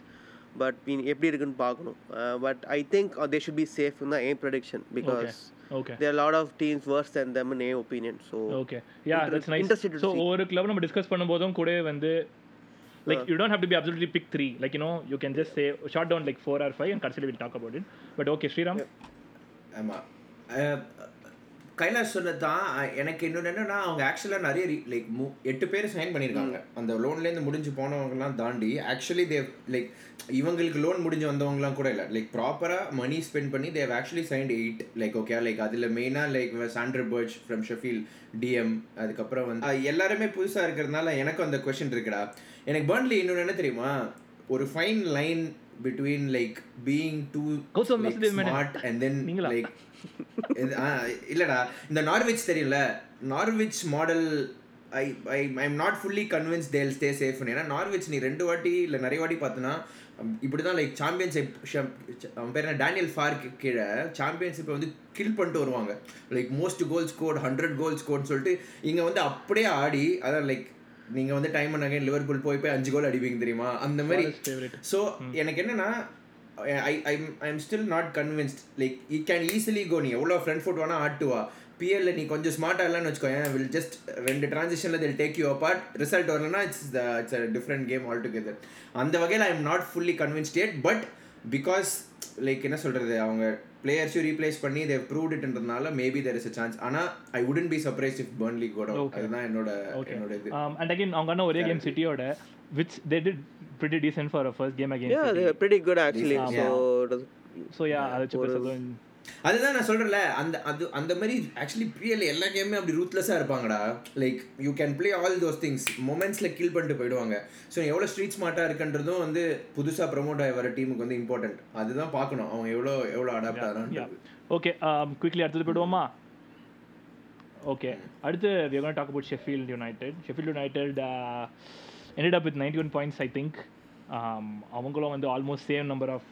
but mean எப்படி இருக்குன்னு பார்க்கணும். But I think they should be safe தான் ஏன் prediction because okay there lot of teams worse than them in a opinion so okay yeah that's nice interested to so see. ஒவ்வொரு club நம்ம discuss பண்ணும்போதும் கூட வந்து like you don't have to be absolutely big three like you know you can just say short down like four or five and கடைசியில் will talk about it but okay Sriram ஆமா கைலாஷ் சொன்னது தான் எனக்கு இன்னொன்று என்னன்னா அவங்க ஆக்சுவலாக நிறைய லைக் எட்டு பேர் சைன் பண்ணியிருக்காங்க. அந்த லோன்லேருந்து முடிஞ்சு போனவங்கலாம் தாண்டி ஆக்சுவலி தேவ் லைக் இவங்களுக்கு லோன் முடிஞ்சு வந்தவங்கலாம் கூட இல்லை. லைக் ப்ராப்பராக மணி ஸ்பெண்ட் பண்ணி they've actually signed eight like okay like அதில் மெயினாக like Sander Berge from Sheffield DM அதுக்கப்புறம் வந்து எல்லாருமே புதுசாக இருக்கிறதுனால எனக்கும் அந்த கொஷின் இருக்குடா. எனக்கு பர்ன்லி இன்னொன்று என்ன தெரியுமா? ஒரு fine line between like being too. Smart and then? Like இல்லடா. இந்த நார்விச் தெரியல Norwich model I I I am not fully convince they'll stay safe ஏன்னா நார்விச் நீ ரெண்டு வாட்டி இல்லை நிறைய வாட்டி பார்த்தனா இப்படி தான் லைக் சாம்பியன்ஷிப் அவன் பேர் என்ன? டேனியல் ஃபார்க் கீழே சாம்பியன்ஷிப்பை வந்து கில் பண்ணிட்டு வருவாங்க. Like most goals got hundred goals கோட்னு சொல்லிட்டு இங்கே வந்து அப்படியே ஆடி அதான் லைக் நீங்கள் வந்து டைம் பண்ணாங்க லிவர்பூல் போய் போய் அஞ்சு கோல் அடிப்பீங்க தெரியுமா? அந்த மாதிரி. ஸோ எனக்கு என்னன்னா I I'm I'm still not convinced like he can easily go நீ எவ்வளோ ஃப்ரண்ட் ஃபுட் வேணா ஆட்டுவா. பிஎல்ல நீ கொஞ்சம் ஸ்மார்ட்டாக இல்லைன்னு வச்சுக்கோங்க வில் ஜஸ்ட் ரெண்டு டிரான்சிஷனில் till take you apart result வரலன்னா it's the it's a different game all together அந்த வகையில் I am not fully convinced yet but because like என்ன சொல்கிறது அவங்க பிளேயர்ஸையும் ரீப்ளேஸ் பண்ணி they've proved இட்ன்றதுனால maybe there is a chance ஆனால் I wouldn't be surprised if Burnley got Okay. அதுதான் என்னோட என்னோட இது. அண்ட் அகைன் அவங்க ஒரே கேம் சிட்டியோட which they did pretty decent for a first game Yeah, against they are pretty good actually. Decent, So it was- so yeah அதை வச்சு பேசுறது அதுதான் நான் சொல்றேன்ல அந்த அது அந்த மாதிரி ஆக்சுவலி பிரியல் எல்லா கேமுமே அப்படி ரூத்லெஸ்ஸாக இருப்பாங்கடா. Like you can play all those things மொமெண்ட்ஸில் kill பண்ணிட்டு போயிடுவாங்க. ஸோ எவ்வளோ ஸ்ட்ரீட் ஸ்மார்ட்டாக இருக்குன்றதும் வந்து புதுசாக ப்ரமோட் ஆகி வர டீமுக்கு வந்து இம்பார்ட்டன்ட் அதுதான் பார்க்கணும் அவங்க எவ்வளோ எவ்வளோ அடாப்ட் ஆகிறாங்க ஓகே குவிக்லி அடுத்தது போயிடுவோமா? ஓகே அடுத்து we are going to talk about Sheffield Uh, ended up with 91 points, I think. Um, அவங்களும் வந்து almost same number of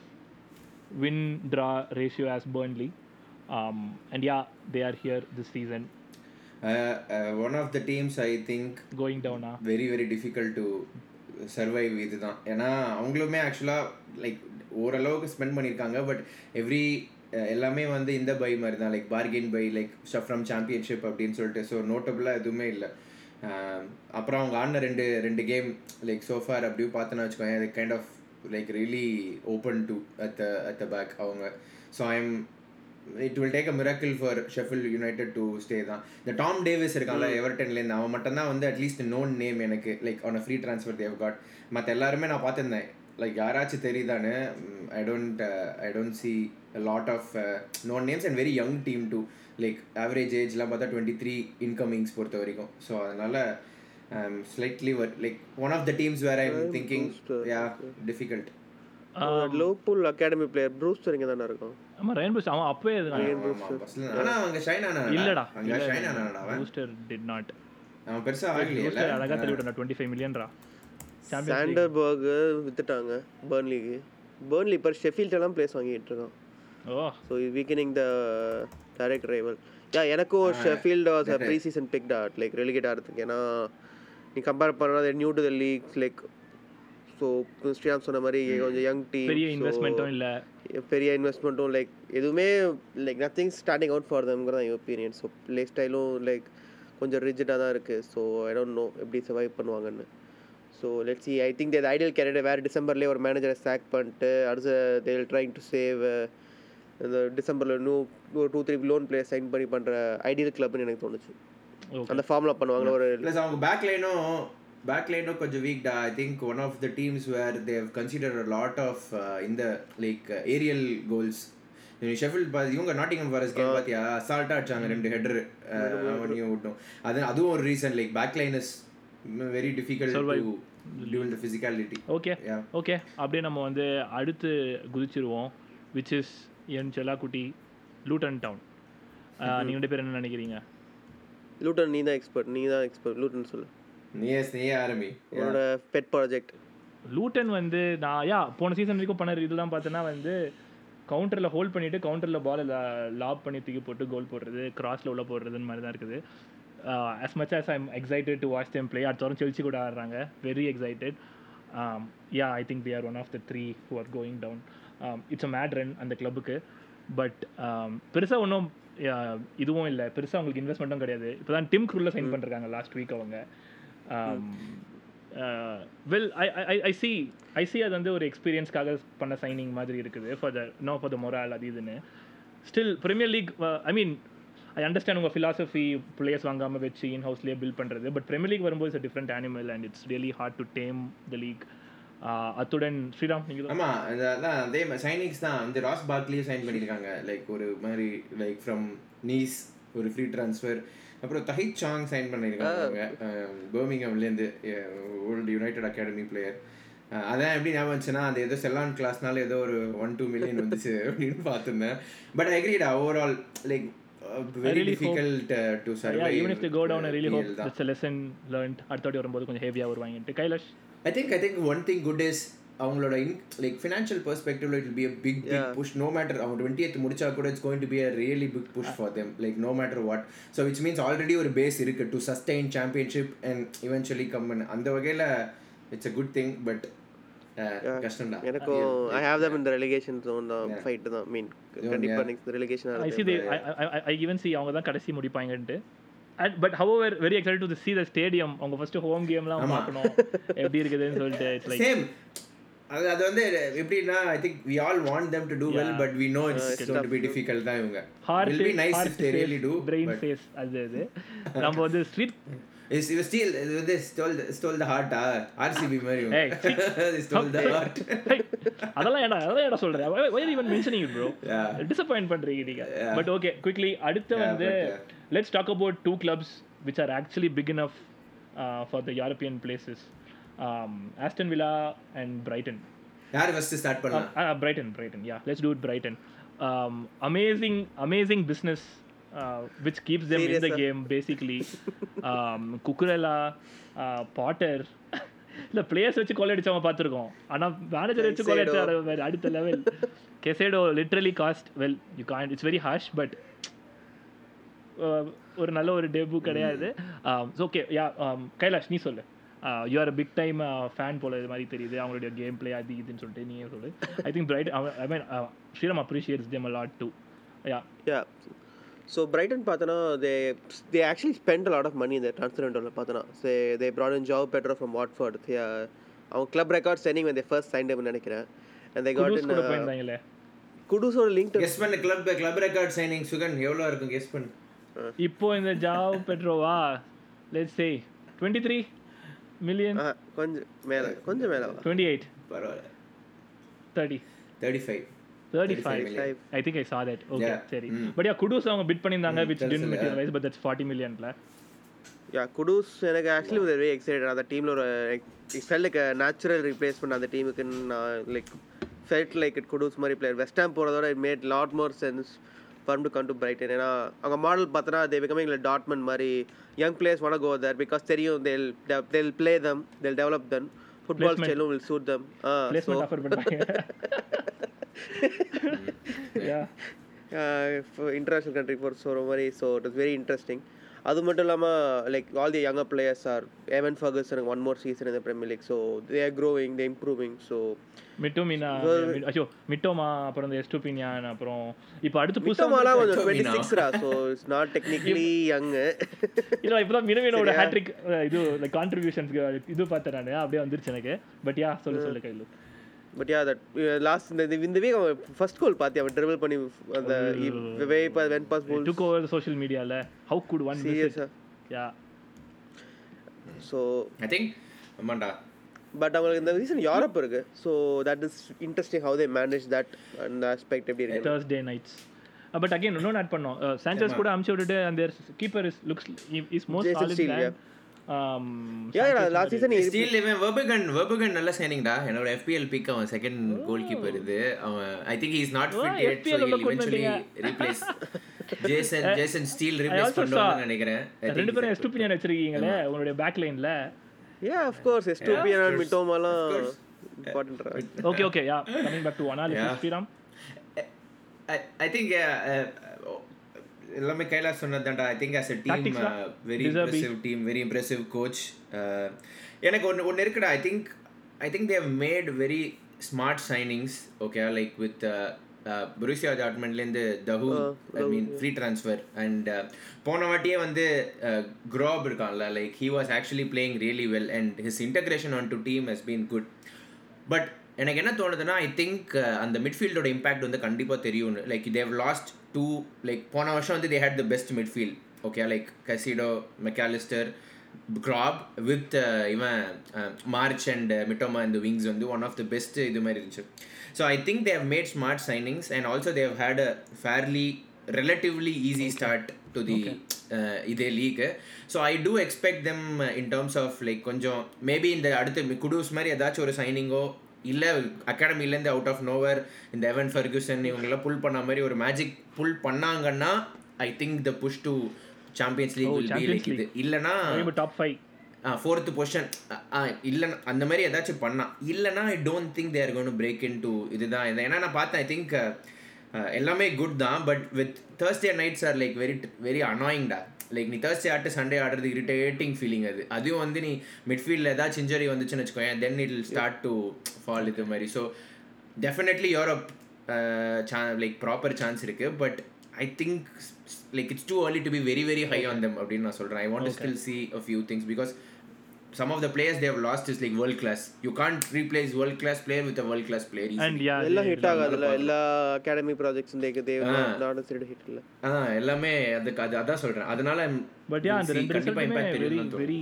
win draw ratio as Burnley. Um, and yeah, they are here this season, one of the teams I think going down. Uh, very very difficult to survive இதுதான் ஏன்னா அவங்களுமே ஆக்சுவலாக like ஓரளவுக்கு spend பண்ணியிருக்காங்க but every எல்லாமே வந்து இந்த buy மாதிரி தான் like bargain buy like from Championship அப்படின்னு சொல்லிட்டு ஸோ நோட்டபுளாக எதுவுமே இல்லை அப்புறம் அவங்க ஆடின ரெண்டு ரெண்டு கேம் லைக் சோஃபார் அப்படியும் பார்த்தோன்னா வச்சுக்கோங்க அது kind of like really open to at the at the back அவங்க. So I am it will take a miracle for Sheffield United to stay தான். இந்த டாம் டேவிஸ் இருக்கான்ல எவர்டன்லேருந்து அவன் மட்டும்தான் வந்து அட்லீஸ்ட் நோன் நேம் எனக்கு like on free transfer they've got மற்ற எல்லாருமே நான் பார்த்துருந்தேன். லைக் யாராச்சும் தெரியுதானு I don't I don't see lot of known names and very young team to like average ஏஜ்லாம் பார்த்தா டுவெண்ட்டி த்ரீ இன்கமிங்ஸ் பொறுத்த வரைக்கும் ஸோ அதனால் slightly like one of the teams where I thinking yeah difficult Liverpool academy player Brewster இங்க தானே இருக்கும்? ஆமா Ryan push அவன் அப்பவே இருந்தான். ஆனா அவங்க ஷைன் ஆனா இல்லடா அங்க ஷைன் ஆனாடா அவன். பூஸ்டர் டிட் நாட் அவன் பெருசா ஆகலையே அழகா தள்ளி விட்டான் 25 மில்லியன்ரா சாண்டர்பர்க் வித்துட்டாங்க பர்ன்லிக்கு பர்ன்லி இப்போ ஷெஃபீல்ட் எல்லாம் பிளேஸ் வாங்கிட்டு இருக்கான். ஓ. So weakening the direct rival yeah எனக்கும் Sheffield was a pre season picked at like relegate ஆகிறதுக்கு ஏன்னா நீ கம்பேர் பண்ணாத new to the leagues like so Sriram சொன்ன மாதிரி கொஞ்சம் யங் டீம் பெரிய இன்வெஸ்ட்மெண்ட்டும் இல்ல. பெரிய இன்வெஸ்ட்மெண்ட்டும் லைக் எதுவுமே like nothing standing out for தம்ங்கிற தான் ஒப்பீனியன் ஸோ ப்ளே ஸ்டைலும் லைக் கொஞ்சம் ரிஜிட்டாக தான் இருக்குது ஸோ ஐ டோன்ட் நோ எப்படி சர்வைவ் பண்ணுவாங்கன்னு. So let see I think their ideal character வேறு டிசம்பர்லேயே ஒரு மேனேஜரை சாக் பண்ணிட்டு அடுத்த தேல் ட்ரைங் டு சேவ் இந்த டிசம்பரில் நியூ ஒரு two three loan player sign பண்ணி பண்ணுற ஐடியல் கிளப்னு எனக்கு தோணுச்சு. அந்த ஃபார்மில் பண்ணுவாங்களா ஒரு பிளஸ் அவங்க பேக் லைனும் பேக் லைனும் கொஞ்சம் வீக் டா. I think one of the teams where they've consider lot of இந்த லைக் ஏரியல் கோல்ஸ் ஷெஃபில்ட் பாதி இவங்க நாட்டிங்கம் ஃபாரஸ்ட் கேம் பாத்தியா? அசால்ட்டா அடிச்சாங்க ரெண்டு ஹெடர் அவனையும் விட்டோம். அது அதுவும் ஒரு reason like back line is very difficult to duel the physicality okay Yeah. Okay அப்படியே நம்ம வந்து அடுத்து குதிச்சிருவோம் விச் இஸ் என் செல்லாக்குட்டி லூட்டன் டவுன். நீங்க ரெண்டு பேர் என்ன நினைக்கிறீங்க? லூட்டன் நீ தான் எக்ஸ்பர்ட் நீ தான் எக்ஸ்பர்ட் லூட்டன் சொல்லு. நீயே நீயே ஆரம்பி. உன்னோட பெட் ப்ராஜெக்ட் லூட்டன் வந்து நான் யா போன சீசன் வரைக்கும் பண்ண இதெல்லாம் பார்த்தோன்னா வந்து கவுண்டரில் ஹோல்ட் பண்ணிட்டு கவுண்டரில் பால் லாப் பண்ணி தூக்கி போட்டு கோல் போடுறது கிராஸில் உள்ள போடுறதுன்னு மாதிரி தான் இருக்குது. As much as I'm excited to watch them play அடுத்த வாரம் செல்சி கூட ஆடுறாங்க. Very excited yeah I think they are one of the three who are going down it's a mad run அந்த கிளப்புக்கு பட் பெருசாக ஒன்றும் இதுவும் இல்லை. பெருசாக அவங்களுக்கு இன்வெஸ்ட்மெண்ட்டும் கிடையாது. இப்போ தான் டிம் க்ரூவில் சைன் பண்ணிருக்காங்க லாஸ்ட் வீக் அவங்க. Well I I I see I see அது வந்து ஒரு எக்ஸ்பீரியன்ஸ்க்காக பண்ண சைனிங் மாதிரி இருக்குது for the no for the morale அது இதுன்னு. Still Premier League I mean I understand உங்கள் ஃபிலாசபி பிளேயர்ஸ் வாங்காமல் வச்சு இன் ஹவுஸ்லேயே பில்ட் பண்ணுறது பட் பிரீமியர் லீக் வரும்போது it's different animal and it's really hard to tame the league அத்துடன் ஸ்ரீராம் நீங்கள் ஆமா அந்த- அதான் அதே சைனிங்ஸ் தான் அந்த ராஸ் பார்க்லியும் சைன் பண்ணியிருக்காங்க. லைக் ஒரு மாதிரி லைக் ஃப்ரம் நீஸ் ஒரு ஃப்ரீ ட்ரான்ஸ்ஃபர் அப்புறம் தஹித் சாங் சைன் பண்ணியிருக்காங்க. பர்மிங்ஹாம்லேருந்து ஓல்டு யுனைடெட் அகாடமி பிளேயர் அதான் எப்படி ஞாபகம் வந்துச்சுன்னா அந்த ஏதோ செல்லான் கிளாஸ்னால ஏதோ ஒரு ஒன் டூ மில்லியன் வந்துச்சு அப்படின்னு பார்த்துருந்தேன். But agreed overall like very difficult to survive even if they go down, I really hope that's a lesson learned. அடுத்த வரும்போது கொஞ்சம் ஹெவியாக வருவாங்கன்ட்டு. Kailash? I think I think one thing good is அவங்களோட in like financial பெர்ஸ்பெக்டிவ்ல it be a big big push no matter அவங்க twenty முடிச்சா கூட it's going to be a really big push for them like no matter what so which means already ஒரு base இருக்கு to sustain Championship and eventually come அந்த வகையில் it's a good thing but கஷ்டம்டா எனக்கும் ஐ have தம் இந்த relegation zone தான் fight தான் mean கண்டிப்பா next relegation I see they I even see அவங்க தான் கடைசி முடிப்பாங்கன்ட்டு. But our very excite to see the stadium அவங்க ஃபர்ஸ்ட் ஹோம் கேம்லாம் பார்க்கணும். எப்படி இருக்குதுன்னு சொல்லிட்டு இட்ஸ் லைக் சேம் அது அது வந்து எப்படின்னா I think we all want them to do well but we know it's going to be difficult தான் இவங்க. Hard will be nice if they really do brain face அது அது. நம்ம வந்து street it was this stole the, stole the heart ah RCB மாதிரி இவங்க. Stole the heart. அதெல்லாம் ஏடா அதெல்லாம் ஏடா சொல்றேன் why are you even mentioning it bro? Yeah. Disappoint பண்றீங்க நீங்க. பட் ஓகே குவிக்லி அடுத்து வந்து let's talk about two clubs which are actually big enough uh, for the European places um, Aston Villa and Brighton யார் first start பண்ணலாம் uh, Brighton Brighton yeah let's do it Brighton um, amazing amazing business uh, which keeps them in the Serious, game basically um, Cucurella uh, Potter இல்ல players வச்சு கொள்ளை அடிச்சவங்க பார்த்துருக்கோம் ஆனா manager வச்சு கொள்ளை அடிச்சாரு அடுத்த level Caicedo literally cost well you can it's very harsh but ஒரு நல்ல ஒரு டெபு கிடையாது. ஓகே யா கைலாஷ் நீ சொல்லு. You are big time fan போல இது மாதிரி தெரியுது. அவங்களுடைய கேம் பிளே அது இதுன்னு சொல்லிட்டு நீயே சொல்லு. I think Brighton I mean Sriram appreciates them lot too yeah yeah so Brighton பார்த்தோன்னா they they actually spend lot of money இந்த ட்ரான்ஸ்ஃபர் விண்டோவில் பார்த்தோன்னா say they brought in João Pedro from Watford அவங்க கிளப் ரெக்கார்ட் சென்னிங் வந்து first sign நினைக்கிறேன். And they got in குடூஸோட link guess பண்ணு club club record signing சுகன் எவ்வளவு இருக்கும் கெஸ் பண்ணு? இப்போ இந்த ஜாவ் பெட்ரோவா? Let's say twenty three million கொஞ்சம் மேலே கொஞ்சம் மேலே டுவெண்ட்டி எயிட் பரவாயில்ல. Thirty thirty five thirty five. I think I saw that okay. சரி. பட் யா குடூஸ் அவங்க பிட் பண்ணியிருந்தாங்க which Chelsea, then yeah. Materialise but that's forty மில்லியன்ல yeah Kudus எனக்கு actually ஒரு வெரி எக்ஸைட்டட் அந்த டீமில் ஒரு ஃபெல் லைக் நேச்சுரல் ரீப்ளேஸ்மெண்ட் அந்த டீமுக்கு நான் like felt like it Kudus மாதிரி player West Ham போகிறதோட it made lot more sense form to come to Brighton ஏன்னா அவங்க மாடல் பார்த்தோன்னா தே பிகமிங் இல்லை டாட்மன் மாதிரி young players one go there because தெரியும் they'll they'll play them they'll develop them football. ஸ்டைலும் will suit them international country for so மாதிரி so it is very interesting அது மட்டும் இல்லாமல் like all the younger players are Evan Ferguson one more season இந்த Premier League so they are growing they improving so McTominay ஐயோ Mitoma அப்புறம் இந்த எஸ்டூபினியான் அப்புறம் இப்போ அடுத்து புதுசா மிட்டோமாலாம் கொஞ்சம். Twenty சிக்ஸ்ரா so it's not technically young இல்ல இப்பதான் மினவினோட ஹேட்ரிக் இது கான்ட்ரிபியூஷன்ஸ்க்கு இது பார்த்தேன் நான் அப்படியே வந்துருச்சு எனக்கு. பட் யா சொல்லு சொல்லு கையில் பட் யா தட் லாஸ்ட் இந்த இந்த வீக் அவன் ஃபர்ஸ்ட் கோல் பார்த்தி அவன் ட்ரிபிள் பண்ணி அந்த way when pass ball took over social மீடியால ஹவு குட் ஒன் சீரியஸாக யா ஸோ ஐ திங்க் ஆமாண்டா. பட் அவங்களுக்கு இந்த ரீசன் யூரோப் இருக்கு. So that is interesting how they manage that அந்த ஆஸ்பெக்ட் எப்படி இருக்கு. தேர்ஸ்டே நைட்ஸ் பட் அகைன் இன்னொன்று ஆட் பண்ணோம். சாnchez கூட அமுச்சு விட்டுட்டு அந்த keeper is looks is most solid last season Steele இவன் வெர்பகன் வெர்பகன் நல்ல சைனிங்டா என்னோட எஃபிஎல் பிக் அவன் செகண்ட் கோல் கீப்பர் இது. அவன் I think is not fit கொண்டு replace. Jason Jason Steele replace நினைக்கிறேன். I think ரெண்டு பேரும் எஸ்டூபினியன் வச்சிருக்கீங்களே உங்களுடைய பேக் லைன்ல yeah of course Estupiñán and மிட்டோமாலாம் important okay okay yeah coming back to analysis Sriram I, I think எல்லாமே Kailash சொன்னதாண்டா I think as a team. Very impressive team very impressive coach எனக்கு ஒன்று ஒன்று இருக்குடா. I think I think they've made very smart signings okay like with Borussia டாட்மெண்ட்லேருந்து தஹூ I mean free transfer and போன வாட்டியே வந்து க்ராப் இருக்கான்ல like he was actually playing really well and his integration on to team has been good but எனக்கு என்ன தோணுதுன்னா ஐ think அந்த மிட்ஃபீல்டோட impact வந்து கண்டிப்பாக தெரியும்னு. Like they've lost two like போன வருஷம் வந்து they had the best midfield okay like Caicedo MacAllister graph with இவன் மார்ச் அண்ட் மிட்டோமா இந்த விங்ஸ் வந்து ஒன் ஆஃப் த பெஸ்ட் இது மாதிரி இருந்துச்சு. So I think they have made smart signings and also they've had a fairly relatively easy start to the uh, இதே league so I do expect them in terms of like கொஞ்சம் maybe இந்த அடுத்த kudos மாதிரி ஏதாச்சும் ஒரு சைனிங்கோ இல்லை அகாடமிலேருந்து out of நோவர் இந்த எவன் ஃபர்கூசன் இவங்கெல்லாம் புல் பண்ண மாதிரி ஒரு மேஜிக் புல் பண்ணாங்கன்னா I think the push to Champions League will be like இது. இல்லைனா டாப் ஃபைவ் ஃபோர்த்து பொசிஷன் இல்லைன்னா அந்த மாதிரி ஏதாச்சும் பண்ணா. இல்லைனா I don't think they're gonna break in to இதுதான். இது ஏன்னா நான் பார்த்தேன் ஐ திங்க் எல்லாமே குட் தான் but with Thursday nights are like very very அனாயிங்டா like நீ தேர்ஸ்டே ஆட்டு சண்டே ஆடுறது இரிட்டேட்டிங் ஃபீலிங் அது. அதுவும் வந்து நீ மிட்ஃபீல்டில் ஏதாச்சும் இன்ஜரி வந்துச்சுன்னு வச்சுக்கோயேன் then it will start to fall இது மாதிரி. ஸோ டெஃபினெட்லி யூரோப் சா லைக் ப்ராப்பர் சான்ஸ் இருக்குது but I think like it's too early to be very very high on them அப்படின்னு நான் சொல்கிறேன் I want still see a few things because some of the players they have lost is like world class you can't replace world class player with a world class player easily. And yeah எல்லாம் hit ஆகாதுல்ல எல்லா academy projects தேக்கு தேவ் Ah. Not side hit இல்ல ஆ எல்லாமே அதுக்கு அது அதான் சொல்றேன் அதனால பட் யா அந்த. ரெண்டு கண்டிப்பா வெரி தெரியும் very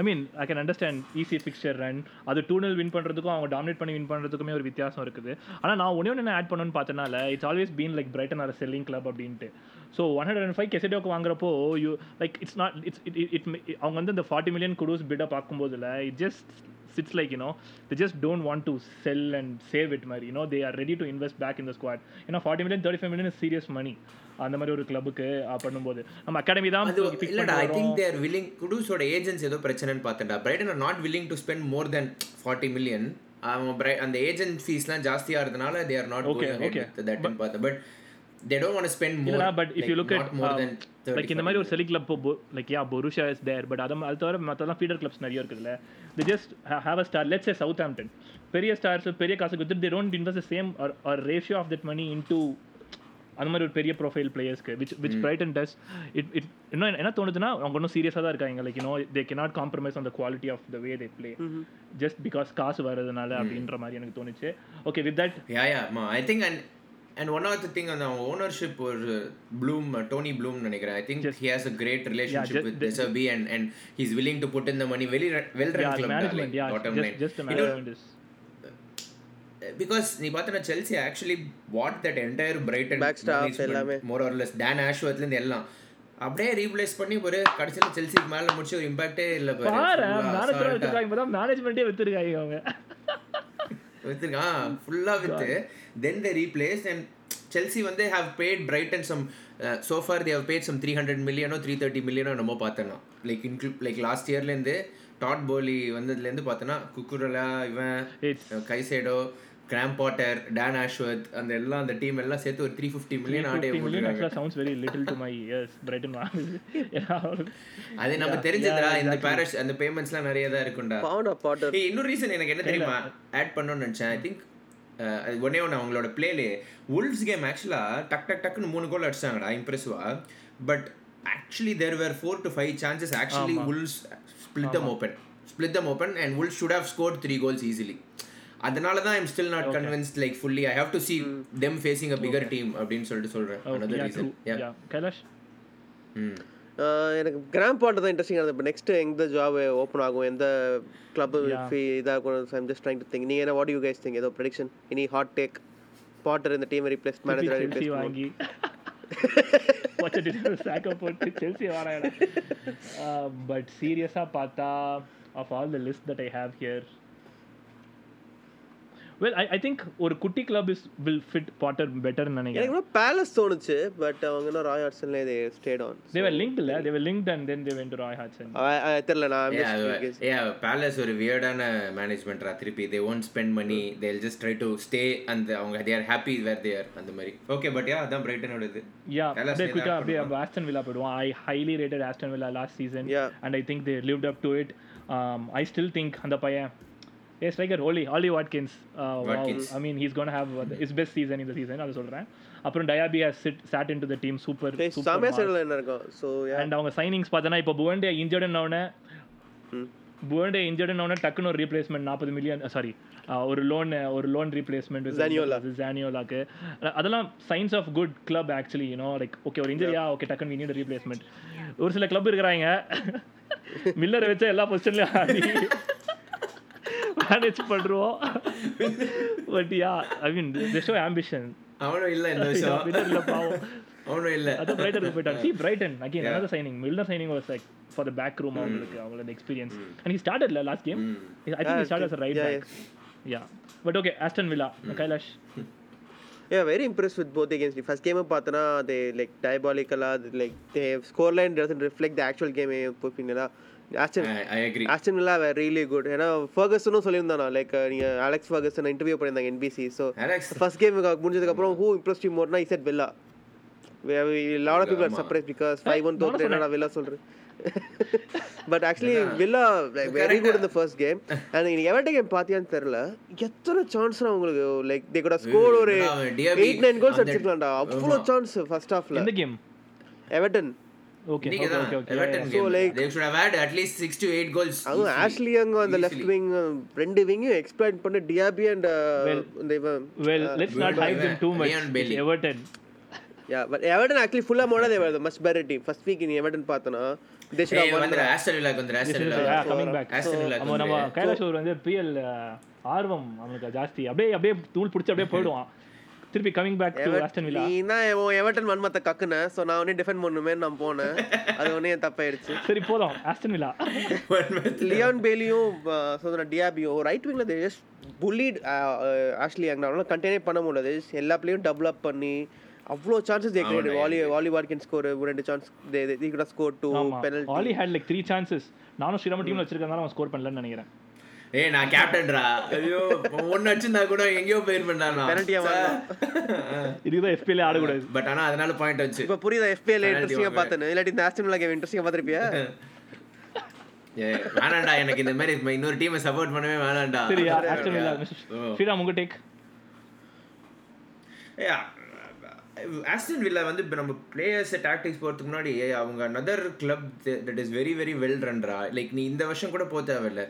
I mean I can understand easy fixture run அது டூ நல் வின் பண்ணுறதுக்கும் அவங்க டாமினேட் பண்ணி வின் பண்ணுறதுக்குமே ஒரு வித்தியாசம் இருக்குது. ஆனால் நான் ஒன்றே ஒன்று ஆட் பண்ணணும்னு பார்த்தனால it's always been like Brighton are selling club அப்படின்ட்டு. So one hundred and five கெசடோக்கு வாங்குறப்போ you like it's not it's it it அவங்க வந்து இந்த ஃபார்ட்டி மில்லியன் குடூஸ் பிட்டை பார்க்கும்போதுல it just sits like you know they just don't want to sell and save it மாதிரி you know they are ready to invest back in the squad. ஏன்னா forty million thirty five million serious money அந்த மாதிரி ஒரு கிளப்புக்கு பண்ணும்போது. நம்ம academy தான் இல்லடா ஐ திங்க். தேர் வில்லிங் குடூஸோட ஏஜென்ட்ஸ் ஏதோ பிரச்சனைன்னு பார்த்தேன்டா Brighton are not willing to spend more then forty million அவன் அந்த ஏஜென்ட் ஃபீஸ்லாம் ஜாஸ்தியாக இருந்தனால தே ஆர் நாட் okay. தட்னு பார்த்தேன். But they don't want spend more இல்லடா but if you look at more then like இந்த மாதிரி ஒரு செலி கிளப் லைக் யா பொருஷா இஸ் தேர் பட் அது அது தவிர மற்றெல்லாம் ஃபீடர் கிளப்ஸ் நிறைய இருக்குதுல்ல. They just have a star let's a Southampton பெரிய ஸ்டார்ஸ் பெரிய காசு கொடுத்து they don't invest same or ratio of that money into அந்த மாதிரி ஒரு பெரிய profile பிளேயர்ஸ்க்கு which which Brighton does it it இன்னும் என்ன தோணுதுன்னா அவங்க இன்னும் சீரியஸாக தான் இருக்காங்க. Like you know they cannot compromise on the quality of the way they play just because காசு வர்றதுனால அப்படின்ற மாதிரி எனக்கு தோணுச்சு. Okay with that yeah yeah மா I think and and one of the thing அந்த ஓனர்ஷிப் ஒரு ப்ளூம் டோனி ப்ளூம் நினைக்கிறேன். I think he has a great relationship with De Zerbi and and he is willing to put in the money. Very well run club bottom line because நீ பார்த்தனா Chelsea actually what that entire Brighton எல்லாமே. More or less tan ஆஷ்வர்த்லேருந்து எல்லாம். அப்படியே replace பண்ணி ஒரு கடைசியில் செல்சிக்கு மேலே முடிச்சு ஒரு இம்பாக்டே இல்லை பாரு. மேனேஜ்மெண்ட்டே வித்துருக்காங்க அவங்க வித்துருக்கான் ஃபுல்லாக with. Then the replace and Chelsea வந்து have paid Brighton some so far they have paid some three hundred மில்லியனோ three thirty மில்லியனோ நம்ம பார்த்தேன்னா. லைக் இன்க்ளூ லைக் லாஸ்ட் இயர்லேருந்து டாட் போலி வந்ததுலேருந்து பார்த்தோன்னா குக்குரலா இவன் Caicedo Graham Potter Dan Ashworth அந்த எல்லாம் அந்த டீம் எல்லாம் சேர்த்து ஒரு த்ரீ ஃபிஃப்டி மில்லியன் ஆட்டே 50 million போட்டுருக்காங்க. actually sounds very little to my ears. Brighton வாங்குது. அது நம்ம தெரிஞ்சதுடா இந்த. பேரஸ் அந்த பேமெண்ட்ஸ்லாம் நிறைய தான் இருக்கும்டா. பவுண்ட் ஆஃப் பாட்டர் இன்னொரு ரீசன் எனக்கு என்ன தெரியுமா? ஆட் பண்ணணும்னு நினச்சேன். ஐ திங்க் ஒன்னே ஒன்று அவங்களோட பிளேலே உல்ஸ் கேம் ஆக்சுவலாக டக் டக் டக்குன்னு மூணு கோல் அடிச்சாங்கடா இம்ப்ரெசிவா but actually there were four to five chances actually Wolves split them open split them open and Wolves should have score three goals easily அதனால தான் I'm still not convinced like fully I have to see them facing a bigger team அப்படின்னு சொல்லிட்டு சொல்கிறேன் Oh, another yeah, reason. yeah. Kailash ம் எனக்கு grand bond தான் interesting இருந்தது இப்போ நெக்ஸ்ட் எந்த ஜாப் ஓப்பன் ஆகும்? எந்த கிளப் Yeah. இதாகும் I'm just trying to think நீங்க என்ன வாட் யூ கைஸ் திங்க் ஏதோ prediction any hot take Potter இந்த டீம் ரீப்ளேஸ் மேனேஜர் ரீப்ளேஸ் வாங்கி. சாக்க போட்டு செல்சி வாராயடா பட் சீரியஸா பார்த்தா of all the list that I have here well I I think ஒரு குட்டி club is will fit Potter பெட்டர்னு நினைக்கிறேன். எனக்கு இன்னும் பேலஸ் தோணுச்சு பட் அவங்க இன்னும் ராய் ஹாட்சன்ல இது stayed on they were linked இல்ல? they were linked and then they went to Roy Hodgson. தெரியல நான் yeah, Palace ஒரு வியர்டான மேனேஜ்மெண்ட்ரா திருப்பி தே ஒன்ட் ஸ்பெண்ட் மணி தேல் ஜஸ்ட் ட்ரை டு ஸ்டே அந்த அவங்க they are happy where they are அந்த மாதிரி. ஓகே பட் யா அதான் பிரைட்டனோட இது us அப்படியே என்ன குயிக்காக அப்படியே. ஆஸ்டன் வில்லா போயிடுவோம். I highly rated Aston Villa last season Yeah. And I think they lived up to it I still think அந்த பையன் a striker Ollie Ollie Watkins Watkins. I mean he's gonna have his best season இந்த season அது சொல்கிறேன் அப்புறம் Diaby has sit sat in to the team super என்ன இருக்கும் so and அவங்க signings பார்த்தோன்னா இப்போ புவண்டே இன்ஜர்டுன்னு புவண்டே இன்ஜர்டுன்னு டக்குன்னு ஒரு ரீப்ளேஸ்மெண்ட் நாற்பது மில்லியன் சாரி ஒரு லோன் ஒரு லோன் ரீப்ளேஸ்மெண்ட். ஜானியோலாக்கு அதெல்லாம் signs of good club actually you know like okay ஒரு இன்ஜரியா ஓகே டக்குன்னு நீட் ரீப்ளேஸ்மெண்ட் ஒரு சில கிளப் இருக்கிறாங்க. மில்லரை வச்சா எல்லா பொசிஷன்லையும் மேனேஜ் பண்ணுறோம் but yeah I mean show ambition அவனும் இல்ல இந்த விஷயம். வின்னர்ல பாவம். அவனும் இல்ல. அதான் பிரைட்டன் போயிட்டாங்க see Brighton again another signing Milner signing was like for the back room அவங்களுக்கு அவங்களோட experience and he ஸ்டார்டட்ல last game I think he start as right Yeah, back yeah but okay Aston Villa Kailash Yeah, very impressed with both against the first game பார்த்தனா they like diabolical like they score line doesn't reflect the actual game போப்பீங்களா Aston I agree Aston Villa were really good ஏன்னா ஃபர்கஸனும் சொல்லியிருந்தானா like நீங்க Alex Ferguson interview பண்ணியிருந்தாங்க NBC so Alex first game முடிஞ்சதுக்கு அப்புறம் who impressed you Morna he said Villa lot of people are surprise because five one தோத்து என்னடா Villa சொல்றேன் but actually Villa very good இந்த ஃபர்ஸ்ட் கேம் அண்ட் நீங்க எவர்ட game பாத்தியான்னு தெரியல. எத்தனை சான்ஸ் உங்களுக்கு லைக் தே கூட ஸ்கோர் ஒரு எயிட் நைன் கோல்ஸ் அடிச்சிருக்கலாம்டா. அவ்வளோ சான்ஸ் ஃபர்ஸ்ட் ஹாஃப்ல எவர்டன் ஓகே நீங்க ஓகே தான் ஓகே ஓகே எவர்டன் So, கேம் like- they should have had at least 6 to 8 goals அதுவும் easily. ஆஷ்லி அங்க அந்த லெஃப்ட் விங் ரெண்டு விங்கும் எக்ஸ்பிளைன் பண்ண டியாபி அண்ட் இந்த இவன் well let's not hype them too much Leon Bailey. Everton yeah but Everton actually ஃபுல்லா மோட they were much better team first week நீ Everton பார்த்தனா தே ஷுட் ஏய், ஹவ் வந்துரு, ஆஸ்டன் வில்லாக்கு வந்துரு, Aston yeah Villa. Coming back Aston வில்லாக்கு நம்ம நம்ம வந்துரு. கைலாஷ் அவர் வந்து பிஎல் ஆர்வம் அவனுக்கு ஜாஸ்தி. அப்படியே அப்படியே தூள் பிடிச்சி அப்படியே போயிடுவான். திருப்பி coming back to Aston Villa நீ தான் எவர்டன் வன்மத்தை கக்குன. சோ நான் உடனே டிஃபெண்ட் பண்ணுமே நான் போனேன். அது உடனே தப்பாயிடுச்சு. சரி போதும். ஆஸ்டன் வில்லா லியான் பேலியும் சொன்ன டியாபியும் right விங்ல they just pull it Ashley அங்கனால கண்டெய்னே பண்ண முடியாது. Just எல்லா பிளேயும் டபுள் அப் பண்ணி அவ்வளோ chances they create Ollie Ollie Watkins score ரெண்டு சான்ஸ் தே தே கூட score two penalty Ollie had like three chances நானும் ஸ்ரீராம டீம்ல வச்சிருக்கனால அவன் ஸ்கோர் பண்ணலன்னு நினைக்கிறேன். ஏய், நான் கேப்டன்டா. ஐயோ, ஒண்ணு அடிச்சிருந்தா கூட எங்கேயோ போயிருப்பேன்டா நான். பெனல்ட்டியா இதுதான் எஃபிஎல் ஆடக்கூடாது. But ஆனா அதனால point வந்துச்சு. இப்போ புரியுதா Penalty இன்ட்ரெஸ்டிங்கா. பார்த்தேன் இல்லாட்டி இந்த ஆஸ்டன் வில்லா கேம் இன்ட்ரெஸ்டிங்கா பார்த்திருப்பியா? ஏய், வேணாம்டா, எனக்கு இந்த மாதிரி இன்னொரு டீமை சப்போர்ட் பண்ணவே வேணாம்டா சரி ஆஸ்டன் வில்லா ஸ்ரீராம் உங்க டேக் ஆஸ்டன் வில்லா வந்து இப்போ நம்ம பிளேயர்ஸ் டாக்டிக்ஸ் போகிறதுக்கு முன்னாடி அவங்க another club that is very very well ரன்ரா like நீ இந்த வருஷம் கூட போக தேவையில்ல.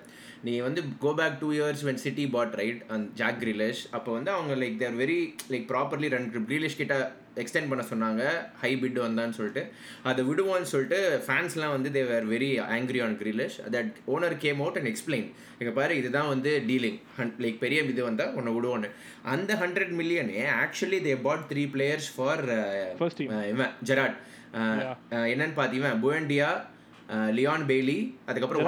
நீ வந்து go back two years when City bought right and Jack Grealish அப்போ வந்து அவங்க like they're very like properly run Grealish கிட்ட எக்ஸ்டெண்ட் பண்ண சொன்னாங்க. ஹை பிட் வந்தான்னு சொல்லிட்டு. அதை விடுவோன்னு சொல்லிட்டு ஃபேன்ஸ்லாம் வந்து they were very angry on Grealish that owner came out and explain இங்கே பாரு இதுதான் வந்து டீலிங் லைக் பெரிய இது வந்தால் உன்னை விடுவோன்னு அந்த hundred மில்லியனே actually they bought three players for First team. இவன் ஜெராட் என்னன்னு பார்த்தீங்கன்னா புவண்டியா லியான் பெய்லி அதுக்கப்புறம்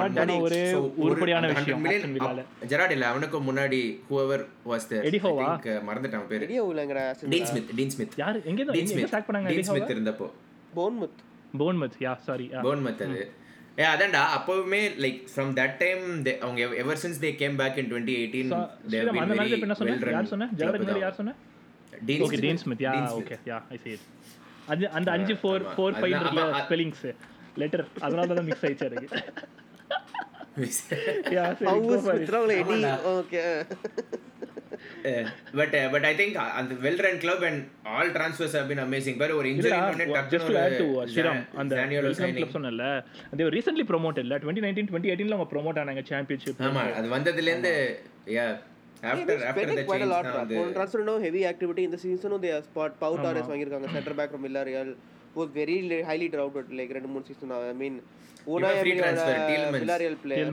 உருப்படியான அந்த 100 விஷயம் million. ஆஸ்டன் வில்லால. அப்- ஜெராட் இல்ல அவனுக்கு முன்னாடி ஹூவர் வாஸ் தேர் ஹோவா? மறந்துட்டான் பேரு. ஊலங்கடா டீன் ஸ்மித் டீன் ஸ்மித் யார்? எங்க டீன் எங்க ஸ்மித் ஸ்டார்ட் பண்ணாங்க டீன் ஸ்மித் இருந்தப்போ. Bournemouth Bournemouth yeah sorry Bournemouth அது. ஏ அதான்டா அப்பவுமே லைக் ஃப்ரம் தட் டைம் அவங்க ever since they came back in twenty eighteen Sriram அந்த மேட்ச் என்ன சொன்னேன் யார் சொன்னேன் ஜெராட் முன்னாடி யார் சொன்னேன் okay Dean Smith yeah okay yeah I it அது அந்த அஞ்சு ஃபோர் ஆமா. ஃபோர் ஃபைவ் அதான், இருக்குல்ல ஆமா, ஸ்பெல்லிங்ஸ் லெட்டர் அதனால தான் மிக்ஸ் ஆயிடுச்சு எனக்கு. பட் பட் ஐ திங்க் அந்த well run club and all transfers have been amazing பாரு ஒரு இன்ஜரி இல்லடா just to add to Sriram அந்த வெல்கம் கிளப் சொன்னல they were recently promoted இல்ல? 2019 2018 ல அவங்க ப்ரோமோட் ஆனாங்க சாம்பியன்ஷிப் ஆமா அது வந்ததுல இருந்து yeah after after the change போன ட்ரான்ஸ்ஃபர் ஹெவி ஆக்டிவிட்டி இந்த சீசனும் தே ஸ்பாட் பவு டாரஸ் வாங்கியிருக்காங்க. Centre back from Villarreal was very highly touted like Rendu Moon season. I mean, Una Villarreal player.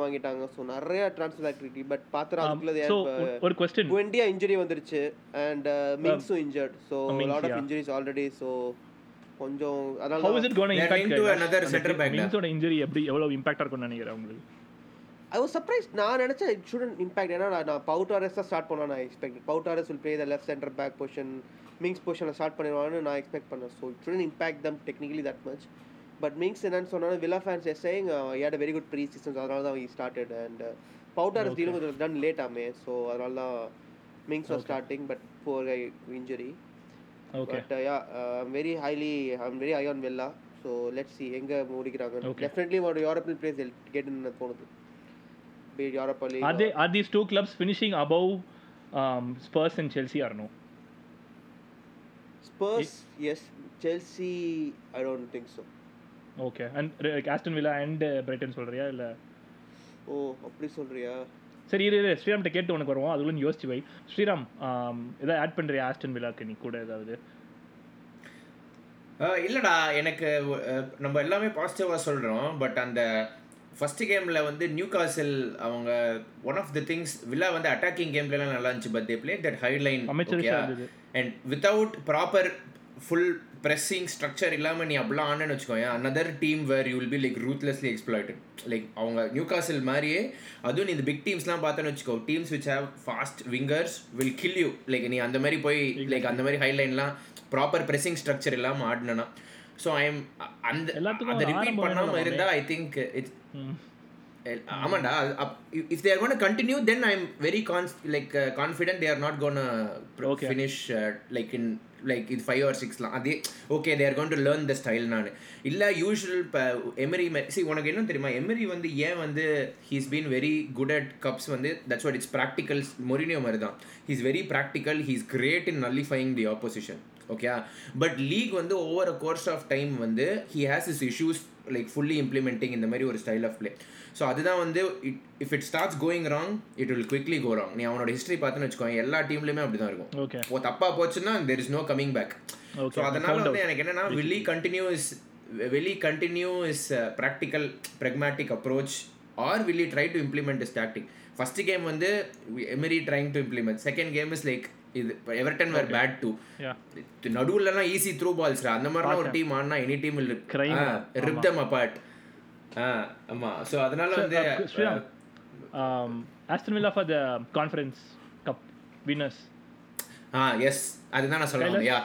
வாங்கிட்டாங்க. ஸோ நிறைய ட்ரான்ஸ்ஃபர் ஆக்டிவிட்டி பட் பார்த்துறோம் அதுக்குள்ள ஒரு question டுவெண்ட்டியா இன்ஜுரி வந்துருச்சு and மிக்ஸும் injured so lot of injuries already so கொஞ்சம் அதனால it gonna impact to another centre back மிங்ஸோட injury எப்படி எவ்வளவு இம்பாக்ட் இருக்கும்னு நினைக்கிறேன் உங்களுக்கு ஐ வாஸ் சர்ப்ரைஸ் நான் நினச்சேன் இட் ஷுடன் இம்பாக்ட் ஏன்னா நான் பவுட் ஆர்எஸ் தான் ஸ்டார்ட் பண்ண நான் expect Pau Torres will play the left centre back position Mings பொசிஷனில் ஸ்டார்ட் பண்ணிடுவான்னு நான் எக்ஸ்பெக்ட் பண்ணேன். So it shouldn't impact them technically that much but Mings என்னன்னு சொன்னாலும் Villa fans as saying had very good pre seasons அதனால தான் we started and Pau Torres டீலும் கொஞ்சம் done late ஆமே. ஸோ அதனால தான் Mings was starting but for injury okay but yeah very highly I'm very I on Villa so let see எங்கே முடிக்கிறாங்க. Definitely ஒரு European place கெட்னு தோணுது Europa League they are these two clubs finishing above um, Spurs and Spurs, yes. Chelsea, I don't think so. Okay and Aston Villa and Brighton சொல்றியா? இல்ல? ஓ அப்படி சொல்றியா? சரி இரு இரு. ஸ்ரீராம்கிட்ட கேட்டு உனக்கு வருவோம். அதுக்குள்ள நீ யோசிச்சு வை. ஸ்ரீராம் ஆம், ஏதாவது ஆட் பண்றியா ஆஸ்டன் வில்லாக்கு நீ கூட ஏதாவது? இல்லடா. எனக்கு நம்ம எல்லாமே பாசிட்டிவாக சொல்கிறோம் பட் அந்த ஃபர்ஸ்ட் கேமில் வந்து நியூ காசல் அவங்க one of the things Villa வந்து அட்டாக்கிங் கேம்லலாம் நல்லா இருந்துச்சு பட் தே பிளே தட் இருந்தது. And without proper full pressing structure இல்லாமல் நீ அப்படிலாம் ஆனன்னு வச்சுக்கோங்க another team where you will be like ruthlessly exploited like அவங்க நியூ காசல் மாதிரியே அதுவும் நீ இந்த பிக் டீம்ஸ்லாம் பார்த்தேன்னு வச்சுக்கோ teams which have fast wingers will kill you like நீ அந்த மாதிரி போய் லைக் அந்த மாதிரி ஹைலைன்லாம் ப்ராப்பர் ப்ரெஸ்ஸிங் ஸ்ட்ரக்சர் இல்லாமல் ஆடினா ஸோ ஐ எம் அந்த அதை ரிப்பீட் பண்ணாமல் இருந்தால் ஐ திங்க் இட்ஸ். ஆமாண்டா if they're gonna continue then I am very cons like confident they're not gonna. Finish like in like இது ஃபைவ் ஆர் சிக்ஸ்லாம் அதே okay they're gonna to learn the style நான். இல்லை usual இப்போ emery C உனக்கு என்ன தெரியுமா? எமரி வந்து ஏன் வந்து he's been very good at cups வந்து that's what it's practical Mourinho மாதிரி தான். He's very practical he's great in nullifying the opposition okay but league வந்து over a course of time வந்து he has his issues like fully implementing இந்த மாதிரி ஒரு style of play so அதுதான் வந்து it if it starts going wrong it will quickly go wrong நீ அவனோட history பார்த்துன்னு வச்சுக்கோங்க எல்லா டீம்லையுமே அப்படி தான் இருக்கும். ஓகே ஓ தப்பா போச்சுன்னா there is no coming back so அதனால வந்து எனக்கு என்னன்னா will he continue his will he continue his practical pragmatic approach or will he try to implement his tactic first game வந்து Emery trying to implement second game is like இது Everton where bad too yeah நடுவுலலாம் easy through balls அந்த மாதிரிலாம் ஒரு team ஆடினா any team. Rip them apart ஆ ஆமா. So அதனால வந்து Aston Villa for the conference cup winners ah yes அதுதான் நான் சொல்லணும். Yeah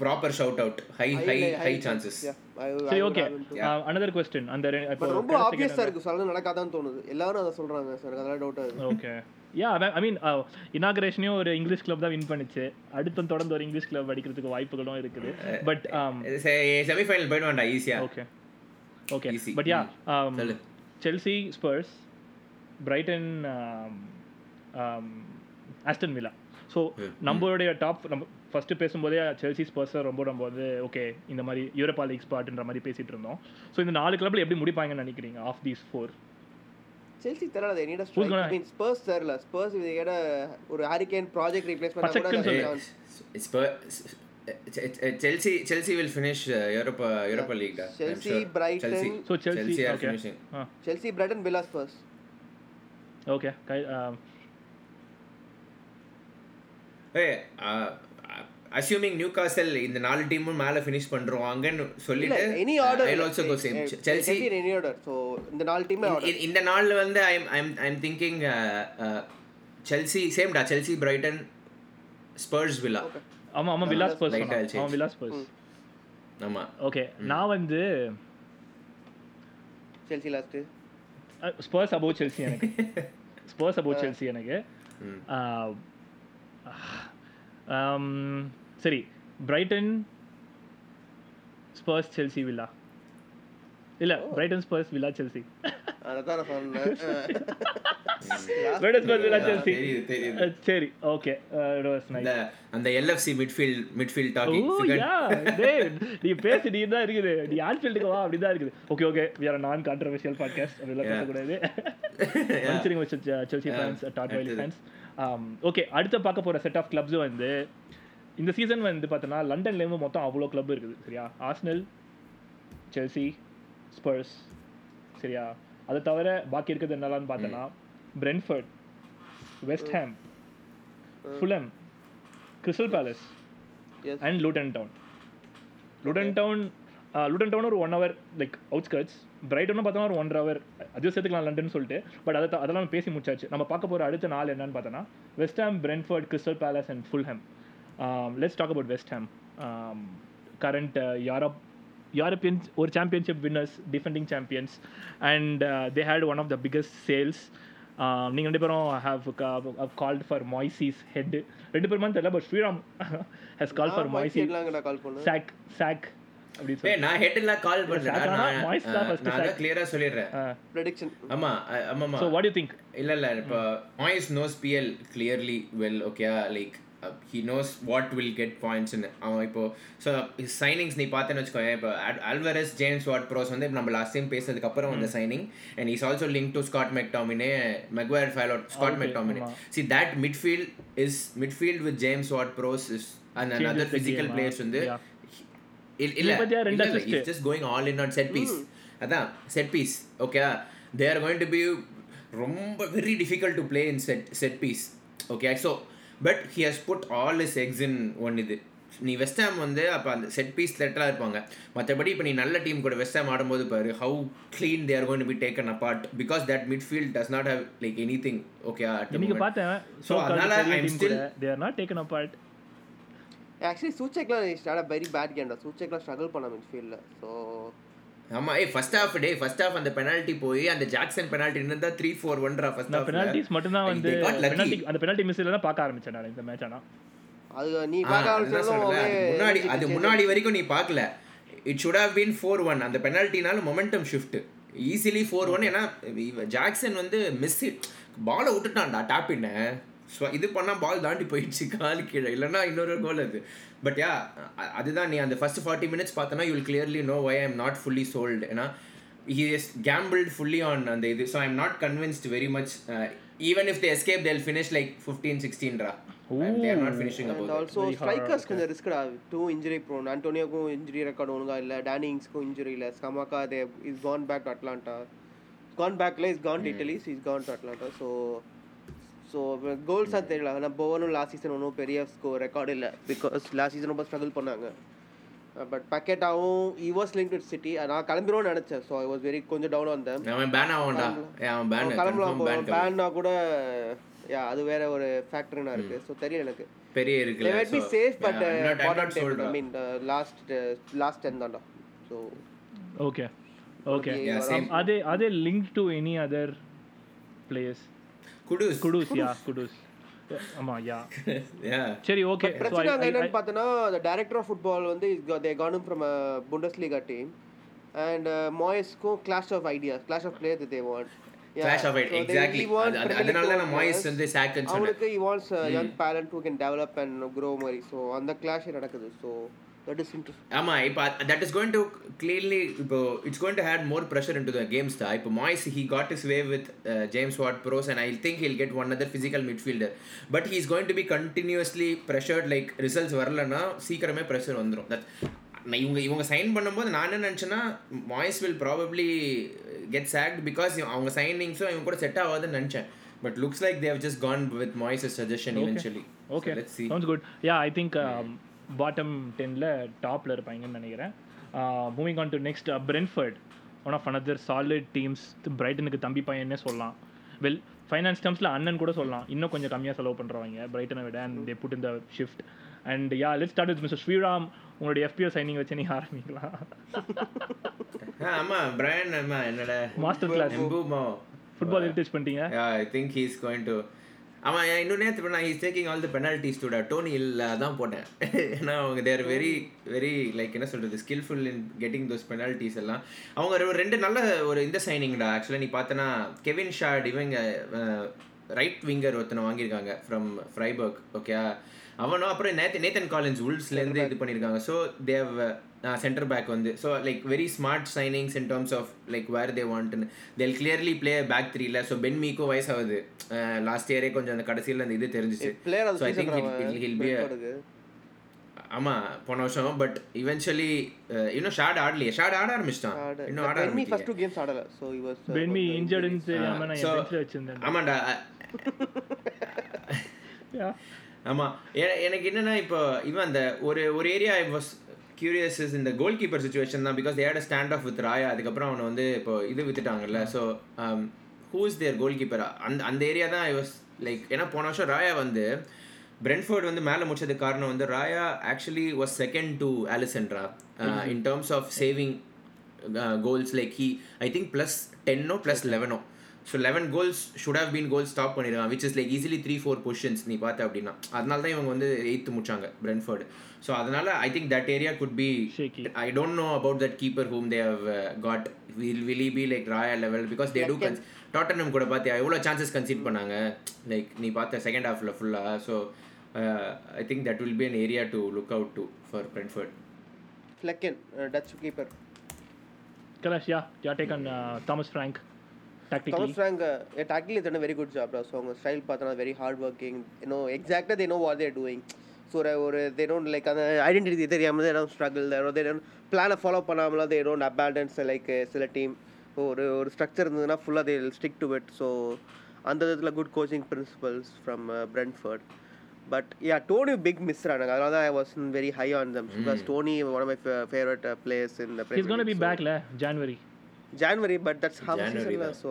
proper shout out high high high chances சரி ஓகே அனதர் கொஸ்டின் அந்த ரொம்ப ஆப்வியஸா இருக்கு. சொல்ல நடக்காதான்னு தோணுது. எல்லாரும் அதை சொல்றாங்க சார். அதெல்லாம் டவுட் ஓகே யா ஐ மீன் இனாகரேஷனையும் ஒரு இங்கிலீஷ் கிளப் தான் வின் பண்ணுச்சு. அடுத்து தொடர்ந்து ஒரு இங்கிலீஷ் கிளப் அடிக்கிறதுக்கு வாய்ப்புகளும் இருக்குது. பட் செமிஃபைனல் போயிடுவான்டா ஈஸியா okay okay. But yeah. Chelsea Spurs Brighton Aston Villa so நம்மளுடைய டாப் நம்ம ஃபர்ஸ்ட் பேசும்போதே செல்சி ஸ்பர்ஸ் ரொம்ப நம்ம வந்து ஓகே இந்த மாதிரி யூரோப்பா லீக் ஸ்பாட்ன்ற மாதிரி பேசிட்டு இருந்தோம். ஸோ இந்த நாலு கிளப்ல எப்படி முடிப்பாங்கன்னு நினைக்கிறீங்க ஆஃப் தீஸ் ஃபோர் செல்சி தெரியல they need a Who's strike. gonna- I mean Spurs தெரியல ஸ்பர்ஸ் இது கேட ஒரு ஹரிகேன் ப்ராஜெக்ட் ரீப்ளேஸ்மென்ட் கூட. Chelsea Chelsea will finish Europa Europa League டா Chelsea, Brighton. So Chelsea Chelsea are finishing Chelsea Brighton Villa Spurs okay guy a assuming new castle இந்த நாலு டீமும் மேல ஃபினிஷ் பண்றோவாங்கன்னு இல்ல சொல்லிட்டு any order I also go same Chelsea any order so இந்த நாலு டீம் இந்த நாள்ல வந்து I I I am thinking Chelsea சேம்டா Chelsea Brighton Spurs Villa ஆமா ஆமா வில்லா ஸ்பர்ஸ் ஆமா வில்லா ஸ்பர்ஸ் ஆமா. ஓகே நான் வந்து Chelsea last Spurs above Chelsea எனக்கு. ஸ்பர்ஸ் அபோவ் செல்சி எனக்கு. சரி பிரைட்டன் ஸ்பர்ஸ் செல்சி வில்லா இல்ல பிரைட்டன் ஸ்பர்ஸ் வில்லா செல்சி சரி ஓகே அந்த எல்எஃப்சி மிட்ஃபீல்ட் மிட்ஃபீல்ட் டாக்கிங் நீ பேசி நீ தான் இருக்குது. நீ ஆன்ஃபீல்டுக்கு வா அப்படி தான் இருக்குது. Okay okay we are non controversial podcast அப்படிலாம் பேசக்கூடாது. மன்னிச்சிருங்க Chelsea fans Todd Boehly fans okay அடுத்த பார்க்க போற செட் ஆஃப் கிளப்ஸ் வந்து இந்த சீசன் வந்து பார்த்தோன்னா லண்டன்லேருந்து மொத்தம் அவ்வளோ கிளப் இருக்குது சரியா? ஆர்ஸ்னல் செல்சி ஸ்பர்ஸ் சரியா? அதை தவிர பாக்கி இருக்கிறது என்னலான்னு பார்த்தோன்னா Brentford West Ham Fulham Crystal Palace and Luton Town Luton Town Luton Town ஒரு ஒன் ஹவர் லைக் அவுட்ஸ்கர்ட்ஸ் பிரைட்டனும் பார்த்தோம்னா ஒரு ஒன்றரை ஹவர் அதையும் சேர்த்துக்கலாம் லண்டன் சொல்லிட்டு. பட் அதை அதெல்லாம் பேசி முடிச்சாச்சு. நம்ம பார்க்க போகிற அடுத்த நாள் என்னன்னு பார்த்தோன்னா West Ham Brentford Crystal Palace and Fulham let's talk about West Ham current Europe Europeans ஒரு championship winners defending champions and they had one of the biggest sales நீங்கள் ரெண்டு பேரும் have called for Moyes's head ரெண்டு பேருமான்னு தெரியல but Sriram has call for Moyes பண்ணேன். Sack sack நான் head எல்லாம் கால் பண்றேன் Moyes தான் கிளியரா சொல்லிடுறேன். ப்ரெடிக்ஷன் ஆமா வாட் யூ திங்க் இல்ல இல்ல இப்போ Moyes knows PL clearly well okay like he knows what will get பாயிண்ட்ஸ்னு அவன் இப்போ ஸோ சைனிங்ஸ் நீ பார்த்தேன்னு வச்சுக்கோங்க இப்போ அல்வரஸ் ஜேம்ஸ் வாட் ப்ரோஸ் வந்து நம்ம லாஸ்ட் டைம் பேசுறதுக்கு அப்புறம் வந்த signing and is also link to Scott McTominay Maguire ஃபைலோட் Scott McTominay. See that midfield is midfield with James Ward Prowse is and other physical players வந்து. இல்ல. It's just going all in on set piece அதான் set piece okay they are going to be ரொம்ப very difficult to play in set set piece okay so but he has put all his eggs in one இது. நீ West Ham வந்து அப்போ அந்த set piece லெட்டராக இருப்பாங்க. மற்றபடி இப்போ நீ நல்ல டீம் கூட வெஸ்ட் ஹாம் ஆடும்போது பாரு how clean they're going be taken apart because that midfield does not have like any thing okay இன்னைக்கு பார்த்தேன் So, அதனால I'm still- they are not taken apart actually சூச்செக்லாம் start very bad கேம்டா சூச்செக்லாம் struggle பண்ண மிட்ஃபீல்டில் so ஆமா ஏய் first half டே ஃபர்ஸ்ட் ஹாஃப் அந்த பெனால்ட்டி போய் அந்த ஜாக்சன் பெனால்ட்டி இருந்தா த்ரீ ஃபோர் ஒன்றா ஃபர்ஸ்ட் நான் ஹாஃப் பெனால்டிஸ் மட்டும் தான் வந்து. பெனால்டி அந்த பெனால்டி மிஸ்ல தான் பார்க்க ஆரம்பிச்சேன் நான் இந்த மேட்ச் ஆனா. அது நீ பார்க்க ஆரம்பிச்சாலும் முன்னாடி அது முன்னாடி வரைக்கும் நீ பார்க்கல. It should have been four one அந்த பெனால்ட்டினால momentum shift easily four one ஏன்னா இவ- ஜாக்சன் வந்து மிஸ் பாலை விட்டுட்டான்டா டாப்பின்ன இது பண்ணா பால் தாண்டி போயிடுச்சு காலு கீழே. இல்லைன்னா இன்னொரு கோல் அது. பட் யா அதுதான் நீ அந்த ஃபர்ஸ்ட் ஃபார்ட்டி மினிட்ஸ் பார்த்தனா you clearly know why I'm not fully sold ஏன்னா he is gambled fully on அந்த இது. So i'm not convinced very much uh, even if they escape they'll finish like 15 16 ra and they are not finishing above and that. Also Very hard, strikers okay. கொஞ்சம் ரிஸ்க்டா too. Injury prone ஆண்டோனியோக்கும் injury record ஒழுங்கா இல்லை. டேனிங்ஸ்க்கும் injury இல்லை. Scamacca they is gone back Atalanta gone பேக்ல is gone to Italy is gone to Atalanta so so கோல்ஸாக தெரியல. ஆனால் போவனும் லாஸ்ட் சீசன் ஒன்றும் பெரிய ஸ்கோர் ரெக்கார்டு இல்லை. பிகாஸ் லாஸ்ட் சீசன் ரொம்ப ஸ்ட்ரகிள் பண்ணாங்க. But பக்கெட்டாவும் he was link to City நான் கிளம்பிடுவோம்னு நினச்சேன். ஸோ ஐ வாஸ் வெரி கொஞ்சம் டவுன் வந்தேன் பேன் பேன் கிளம்பலாம் பேன்னா கூட யா அது வேற ஒரு ஃபேக்டர்னா இருக்கு. ஸோ தெரியல எனக்கு. பெரிய they இருக்குல்ல. Might be so, safe but yeah, I'm uh, not- I'm bottom not table sold, i டா. mean uh, last uh, last 10 தான்டா. So okay okay. அதே அதே link to any other players Kudus Kudus yeah Kudus ஆமா yeah சரி okay பிரச்சனை அங்க என்னன்னு பார்த்தனா the director of football வந்து is got- they got him from a bundesliga team and uh, moyesக்கும் clash of ideas clash of players that they want Yeah, Clash of it, so they- exactly. he wants அது- அது- Premier League அதனால நான். Moyes வந்து சாக்குன்னு சொன்னேன் அவனுக்கு he wants a young talent who can develop and grow மாதிரி so அந்த clash நடக்குது so that is interesting. ஆமா இப்போ that is going to clearly இப்போ it's going to had more pressure in to the games தான். இப்போ Moyes he got his way with James Ward Prowse and I think he'll get one other physical midfielder but he is going to be continuously pressured like results வரலன்னா சீக்கிரமே pressure வந்துடும் that இவங்க இவங்க sign பண்ணும்போது நான் என்ன நினச்சேன்னா Moyes will probably get sacked because அவங்க சைனிங்ஸும் இவங்க கூட செட் ஆகாதுன்னு நினச்சேன். But looks like they've just gone with Moyes suggestion eventually okay let's see sounds good yeah I think bottom டென்ல டாப்ல இருப்பாங்கன்னு நினைக்கிறேன். Moving on to next Brentford one of another solid teams பிரைட்டனுக்கு தம்பி பையன்னே சொல்லலாம். வெல் ஃபைனான்ஸ் டேர்ம்ஸில் அண்ணன் கூட சொல்லலாம். இன்னும் கொஞ்சம் கம்மியாக செலவு பண்ணுறவங்க பிரைட்டனை விட அண்ட் தே புட் இந்த shift and yeah let start with Mister Sriram உங்களுடைய எஃபிஓ சைனிங் வச்சு நீங்கள் ஆரம்பிக்கலாம். ஆமா பிரையன் என்னடா? மாஸ்டர் கிளாஸ் ஃபுட்பால் ஹெரிட்டேஜ் பண்ணிட்டீங்க. I think he's going to அவன் இன்னும் நேற்று நான் he's taking all the penalties Doda Toney இல்லை தான் போட்டேன். ஏன்னா அவங்க தேர் வெரி வெரி லைக் என்ன சொல்கிறது skilful in getting those penalties எல்லாம். அவங்க ஒரு ரெண்டு நல்ல ஒரு இந்த சைனிங்டா ஆக்சுவலாக நீ பார்த்தனா கெவின் ஷாட் இவங்க ரைட் விங்கர் ஒருத்தனை வாங்கியிருக்காங்க ஃப்ரம் ஃப்ரைபர்க் ஓகே அவனும் அப்புறம் நேத்து நேத்தன் காலின்ஸ் உல்ஸ்லேருந்து இது பண்ணியிருக்காங்க. ஸோ தேவ் சென்டர் பேக் வந்து. So like very smart signings in terms of like where they வாண்ட்னு they'll clearly play back த்ரீல ஸோ பென் மீக்கோ வயசாகுது. லாஸ்ட் இயரே கொஞ்சம் அந்த கடைசியில் அந்த இது தெரிஞ்சிச்சு. So I think he'll be ஆமா போன வருஷம். பட் இவென்ச்சுவலி இன்னும் ஷாட் ஆடலையே. ஷாட் ஆட ஆரம்பிச்சிட்டான். இன்னும் ஆட ஆரம்பிக்கலையே. ஃபர்ஸ்ட் டூ கேம்ஸ் ஆடல. சோ ஹி வாஸ் பென்மி இன்ஜர்டுன்னு தெரியாமல் நான் so- என் பெஞ்சில் வச்சிருந்தேன். ஆமாண்டா. Yeah. ஆமா. எ- எனக்கு என்னன்னா இப்போ இவன் அந்த ஒரு ஒரு area I was curious is இந்த கோல் கீப்பர் சுச்சுவேஷன் தான். Because that stand off with Raya அதுக்கப்புறம் அவனை வந்து இப்போ இது வித்துட்டாங்கல்ல. So who is their goalkeeper அந்த அந்த ஏரியா தான் ஐ வாஸ் லைக் ஏன்னா போன வருஷம் ராயா வந்து பிரென்ஃபோர்ட் வந்து மேலே முடிச்சதுக்கு காரணம் வந்து Raya actually was second to ஆலிசன்ட்ரா in terms of saving goals like he I think plus டென்னோ plus லெவனோ so eleven goals should have been goal stop பண்ணிருக்காங்க which is like easily three four positions நீ பார்த்த அப்படின்னா. அதனால தான் இவங்க வந்து eighth முடிச்சாங்க Brentford so அதனால I think that area could be Shaky. I don't know about that keeper whom they have got will will be like Raya level because they do Tottenham கூட பார்த்தியா எவ்வளோ சான்சஸ் கன்சீட் பண்ணாங்க? Like நீ பார்த்த second ஹாஃபில் ஃபுல்லாக so I think that will be an area to look out to for Brentford. Flecken, uh, Dutch keeper. Kalash, yeah, your take on uh, Thomas Frank? Tactically. Thomas Frank, uh, yeah, tactically they've done a very good job. So அவங்க style பார்த்தா very hard working. You know, exactly they know what they're doing. So ஒரு ஒரு they don't like அந்த identity தெரியாமல் they don't struggle there or they don't பிளானை follow பண்ணாமல they don't abandon like சில team ஒரு ஒரு ஸ்ட்ரக்சர் இருந்ததுன்னா ஃபுல்லாக they will stick to it so அந்த விதத்தில் good coaching principles from Brentford but yeah Toney big miss ஆனாங்க அதனால தான் I was very high on them because Toney one of my favourite players in the He's going to be back la January. January but that's half January சீசன்ல. So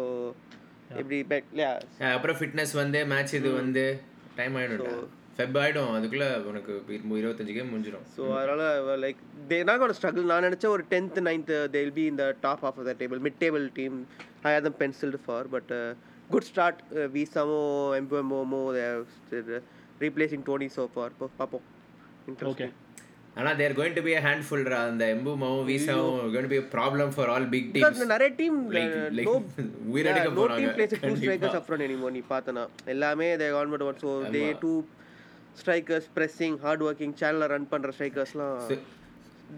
எப்படி back yeah ah அப்புறம் fitness வந்து match இது வந்து time ஆகிடும் Feb ஆகிடும் அதுக்குள்ளே உனக்கு இரு- இருபத்தஞ்சு கேம் முடிஞ்சிடும். ஸோ அதனால like they not gonna struggle நான் நினச்ச ஒரு tenth ninth they will be இந்த top of the table mid table team I have them pencilled for but good start விசாமோ Mbeumo replacing Toney so far பார்ப்போம் Okay. ஆனால் they're going to be a handful அந்த எம்புமாவும் வீசாவும் going be problem for all big teams நிறைய team like no உயிரெடுக்க team plays two போறாங்க strikers up front any more நீ பார்த்தனா. எல்லாமே they government one so they two strikers pressing hard working சேனலில் run பண்ணுற ஸ்ட்ரைக்கர்ஸ்லாம்